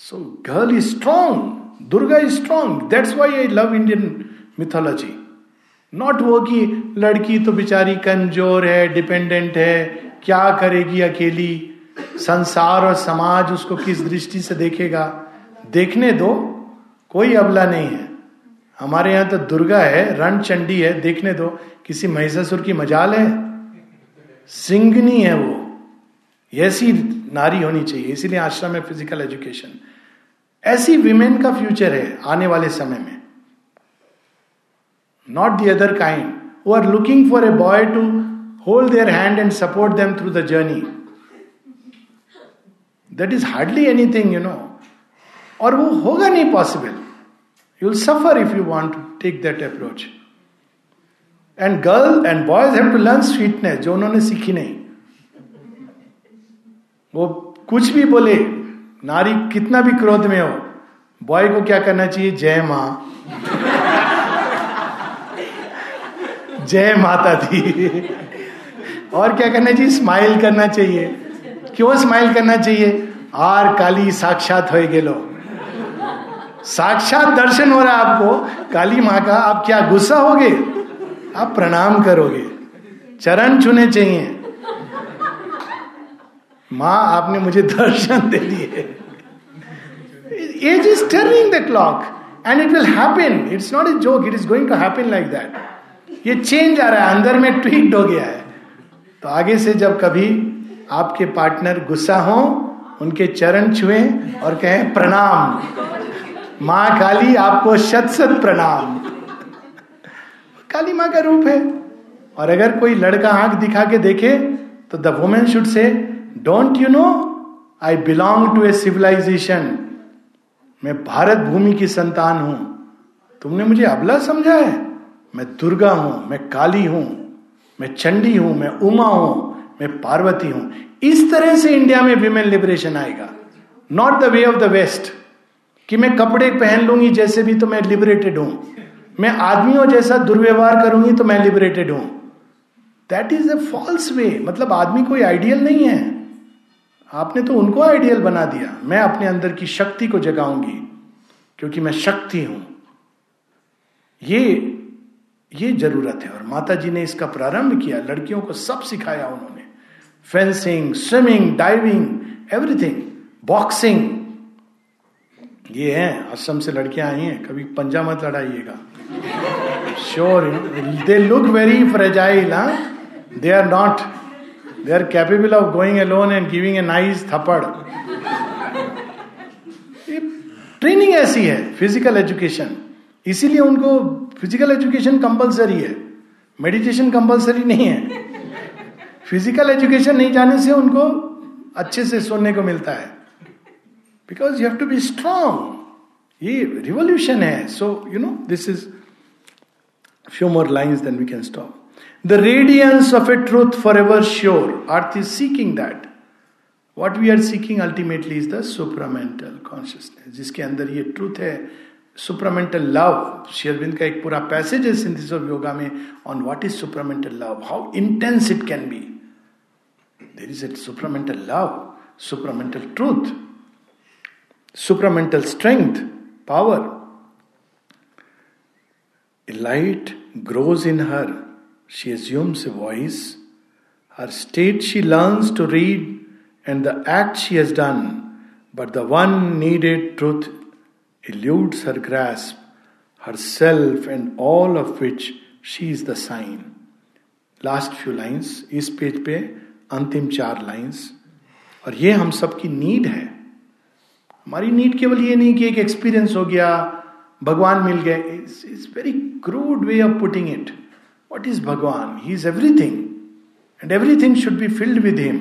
So, girl is strong. Durga is strong. That's why i love indian mythology. Not वो कि लड़की तो बेचारी कमज़ोर है dependent है, क्या करेगी अकेली? संसार और समाज उसको किस दृष्टि से देखेगा? देखने दो, कोई अबला नहीं है। हमारे यहाँ तो दुर्गा है रण चंडी है, देखने दो। किसी महिषासुर की मजाल है? सिंगनी है वो। ऐसी नारी होनी चाहिए, इसीलिए आश्रम में फ़िज़िकल एजुकेशन ऐसी विमेन का फ्यूचर है, आने वाले समय में। Not the other kind, who are looking for a boy to hold their hand and support them through the journey. That is hardly anything, you know. और वो होगा नहीं possible you will suffer if you want to take that approach and girl and boys have to learn sweetness जो उन्होंने सीखी नहीं वो कुछ भी बोले नारी कितना भी क्रोध में हो बॉय को क्या करना चाहिए जय माँ जय माता दी। और क्या करना चाहिए? स्माइल करना चाहिए। क्यों स्माइल करना चाहिए? आर काली साक्षात हो गेलो। साक्षात दर्शन हो रहा है आपको। काली माँ का आप क्या गुस्सा होगे? आप प्रणाम करोगे। चरण छूने चाहिए। माँ, आपने मुझे दर्शन दे दिए। Age is turning the clock and it will happen it's not a joke it is going to happen like that ये चेंज आ रहा है, अंदर में ट्वीट हो गया है। तो आगे से जब कभी आपके पार्टनर गुस्सा हो, उनके चरण छुए और कहें, प्रणाम। माँ काली, आपको शत शत प्रणाम। काली माँ का रूप है। और अगर कोई लड़का आँख दिखा के देखे तो the women should say don't you know I belong to a civilisation मैं भारत भूमि की संतान हूँ। तुमने मुझे अबला समझा है? मैं दुर्गा हूँ, मैं काली हूँ, मैं चंडी हूँ, मैं उमा हूँ, मैं पार्वती हूँ। इस तरह से इंडिया में विमेन लिबरेशन आएगा। Not the way of the West कि मैं कपड़े पहन लूँगी जैसे भी तो मैं लिबरेटेड हूँ। मैं आदमियों जैसा दुर्व्यवहार करूँगी तो मैं लिबरेटेड हूँ। That is a false way मतलब आदमी कोई आइडियल नहीं है। आपने तो उनको आइडियल बना दिया। मैं अपने अंदर की शक्ति को जगाऊँगी, क्योंकि मैं शक्ति हूँ। ये ये ज़रूरत है। और माता जी ने इसका प्रारंभ किया, लड़कियों को सब सिखाया उन्होंने। Fencing swimming diving everything boxing ये है आश्रम से लड़कियाँ आई हैं, कभी पंजा मत लड़ाइएगा। Sure they look very fragile they are not they are capable of going alone and giving a nice thappad training ऐसी है फ़िज़िकल एजुकेशन इसीलिए उनको फ़िज़िकल एजुकेशन कंपलसरी है। मेडिटेशन कंपलसरी नहीं है। फ़िज़िकल एजुकेशन नहीं जाने से उनको अच्छे से सुनने को मिलता है। Because you have to be strong ये रिवोल्यूशन है। So you know this is few more lines then we can stop the radiance of a truth forever sure earth is seeking that what we are seeking ultimately is the supramental consciousness जिसके अंदर ये truth है। Supramental love Sri Aurobindo का एक पूरा passage है synthesis of yoga में on what is supramental love how intense it can be there is it supramental love supramental truth supramental strength power light grows in her she assumes a voice her state she learn to read and the act she has done but the one needed truth eludes her grasp, herself and all of which she is the sign. Last few lines इस page पे अंतिम चार lines और ये हम सबकी need है। हमारी नीड केवल ये नहीं कि एक एक्सपीरियंस हो गया भगवान मिल गए। It's very crude way of putting it what is Bhagwan? He is everything and everything should be filled with him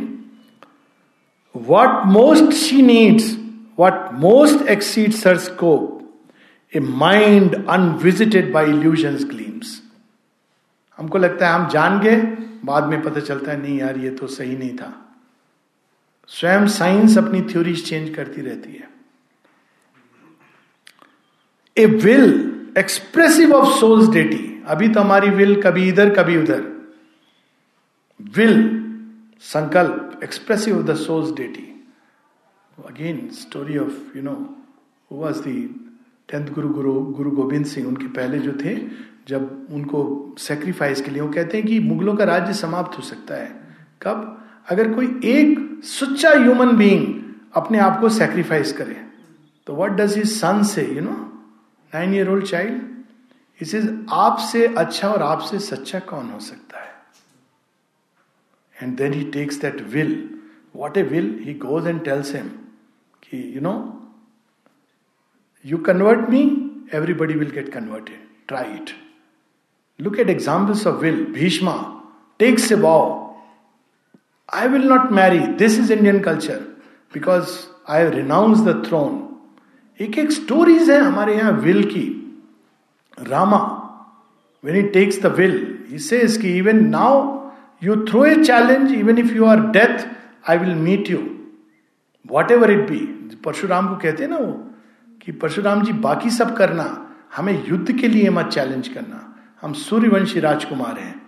what most she needs what most exceeds her scope, a mind unvisited by illusions gleams. हमको लगता है हम जान गए बाद में पता चलता है नहीं यार ये तो सही नहीं था। स्वयं साइंस अपनी थ्योरीज चेंज करती रहती है। A will expressive of soul's deity अभी तो हमारी विल कभी इधर कभी उधर। विल संकल्प expressive of the soul's deity again story of you know was the tenth guru guru guru Govind Singh उनके पहले जो थे, जब उनको सेक्रीफाइस के लिए, वो कहते हैं कि मुगलों का राज्य समाप्त हो सकता है। कब? अगर कोई एक सच्चा ह्यूमन बीइंग अपने आप को सेक्रीफाइस करे तो what does his son say you know nine year old child is is आपसे अच्छा और आपसे सच्चा कौन हो सकता है? And then he takes that will what a will he goes and tells him कि you know you convert me everybody will get converted try it look at examples of will Bhishma takes a vow I will not marry this is Indian culture because I have renounce the throne एक एक stories है हमारे यहाँ will की. Rama when he takes the will he says कि, even now, you throw a challenge, even if you are death, I will meet you. Whatever it be Parshuram को कहते हैं ना वो, कि परशुराम जी, बाकी सब करना, हमें युद्ध के लिए मत चैलेंज करना। हम सूर्यवंशी राजकुमार हैं।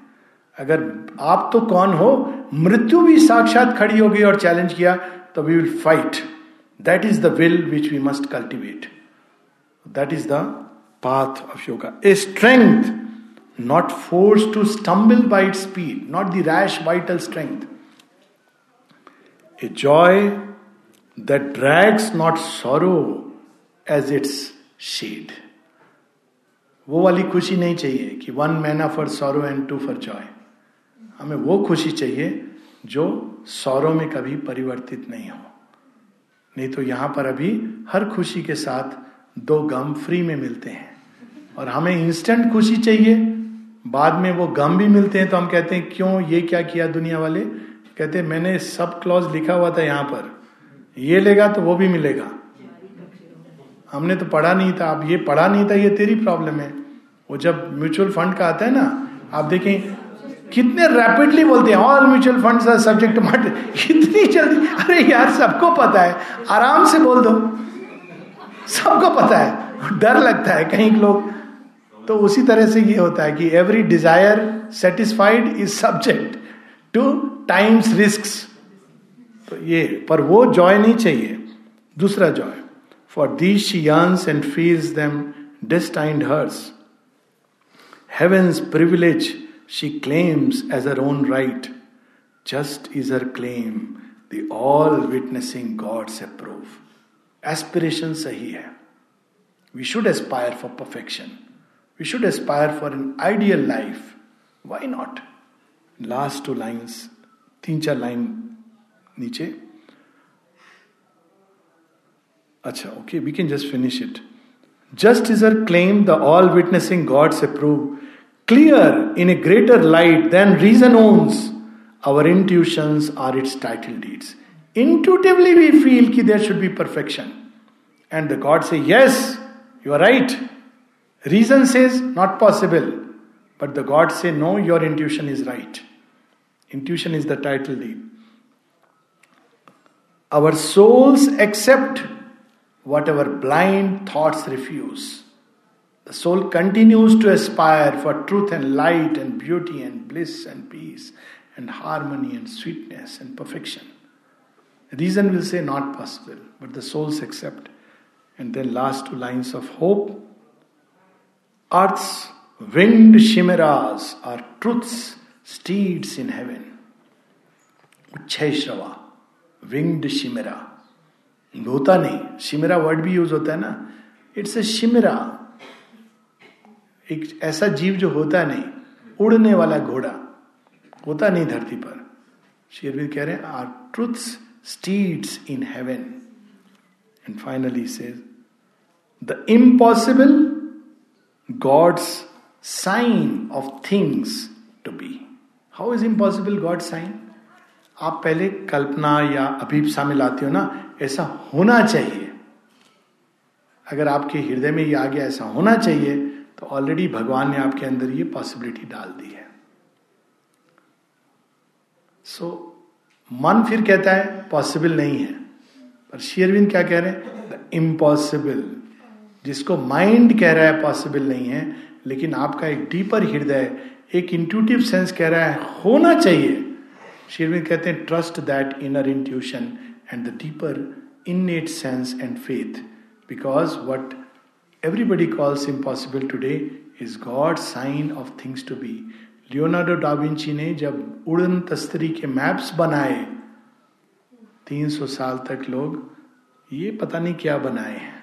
अगर आप तो कौन हो, मृत्यु भी साक्षात खड़ी हो गई और चैलेंज किया तो we will fight that is the will which we must cultivate that is the path of yoga a strength not force to stumble by speed not the rash vital strength a joy that drags not sorrow as its shade. वो वाली खुशी नहीं चाहिए कि one myna for sorrow and two for joy हमें वो खुशी चाहिए जो सौरों में कभी परिवर्तित नहीं हो। नहीं तो यहाँ पर अभी हर खुशी के साथ दो गम फ्री में मिलते हैं। और हमें इंस्टेंट खुशी चाहिए। बाद में वो गम भी मिलते हैं तो हम कहते हैं, क्यों? ये क्या किया दुनिया वाले? कहते हैं, मैंने सब क्लॉज लिखा हुआ था यहाँ पर। ये लेगा तो वो भी मिलेगा। हमने तो पढ़ा नहीं था। अब ये पढ़ा नहीं था, ये तेरी प्रॉब्लम है। वो जब म्यूचुअल फंड का आता है ना, आप देखें, कितने रैपिडली बोलते हैं all mutual fund subject market इतनी जल्दी, अरे यार, सबको पता है। आराम से बोल दो। सबको पता है। डर लगता है कहीं लोग। तो उसी तरह से ये होता है कि every desire satisfied is subject to times risk तो ये, पर वो जॉय नहीं चाहिए। दूसरा joy for these she yearns and feels them destined hers heavens privilege she claims as her own right just is her claim the all witnessing gods approve aspiration सही है we should aspire for perfection we should aspire for an ideal life why not last two lines तीन चार line नीचे अच्छा okay we can just finish it just is our claim the all witnessing gods approve clear in a greater light than reason owns our intuitions are its title deeds. Intuitively, we feel that there should be perfection. And the God say, Yes, you are right. Reason says, Not possible. But the God say, No, your intuition is right. Intuition is the title deed. Our souls accept whatever blind thoughts refuse. The soul continues to aspire for truth and light and beauty and bliss and peace and harmony and sweetness and perfection. Reason will say not possible, but the souls accept. And then last two lines of hope. Earth's winged chimeras are truth's steeds in heaven. Uchhay winged chimera होता नहीं chimera word भी use होता है ना it's a शिमरा एक ऐसा जीव जो होता नहीं, उड़ने वाला घोड़ा, होता नहीं धरती पर। शेरवीर कह रहे हैं are truths steeds in heaven and finally says the impossible god's sign of things to be how is impossible god sign आप पहले कल्पना या अभीपसा में लाते हो ना ऐसा होना चाहिए। अगर आपके हृदय में ये आ गया ऐसा होना चाहिए तो ऑलरेडी भगवान ने आपके अंदर ये पॉसिबिलिटी डाल दी है। सो so, मन फिर कहता है पॉसिबल नहीं है। पर शेयरविंद क्या कह रहे हैं? इम्पॉसिबल जिसको माइंड कह रहा है पॉसिबल नहीं है लेकिन आपका एक डीपर हृदय एक इंट्यूटिव सेंस कह रहा है होना चाहिए। शेरविंद कहते हैं trust that inner intuition and the deeper in innate sense and faith, because what everybody calls impossible today is God's sign of things to be. Leonardo da Vinci ने जब उड़न तस्तरी के मैप्स बनाए 300 साल तक लोग ये पता नहीं क्या बनाए हैं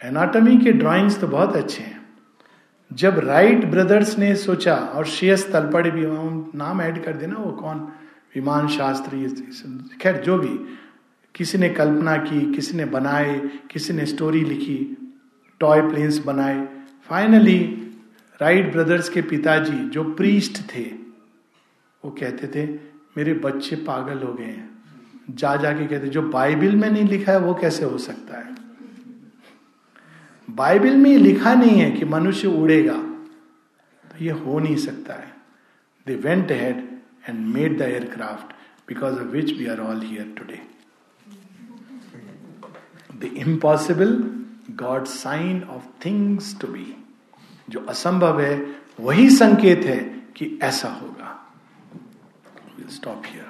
एनाटॉमी के ड्राइंग्स तो बहुत अच्छे हैं जब राइट ब्रदर्स ने सोचा और शेयस तलपड़े भी नाम ऐड कर देना, वो कौन? विमान शास्त्री खैर, जो भी। किसी ने कल्पना की, किसी ने बनाए, किसी ने स्टोरी लिखी टॉय प्लेन्स बनाए। फाइनली राइट ब्रदर्स के पिताजी, जो प्रीस्ट थे, वो कहते थे, मेरे बच्चे पागल हो गए हैं। जा जाके कहते, जो बाइबल में नहीं लिखा है, वो कैसे हो सकता है? बाइबल में लिखा नहीं है कि मनुष्य उड़ेगा। तो ये हो नहीं सकता है। They went ahead and made the aircraft because of which we are all here today the impossible god sign of things to be जो असंभव है, वही संकेत है कि ऐसा होगा। Stop here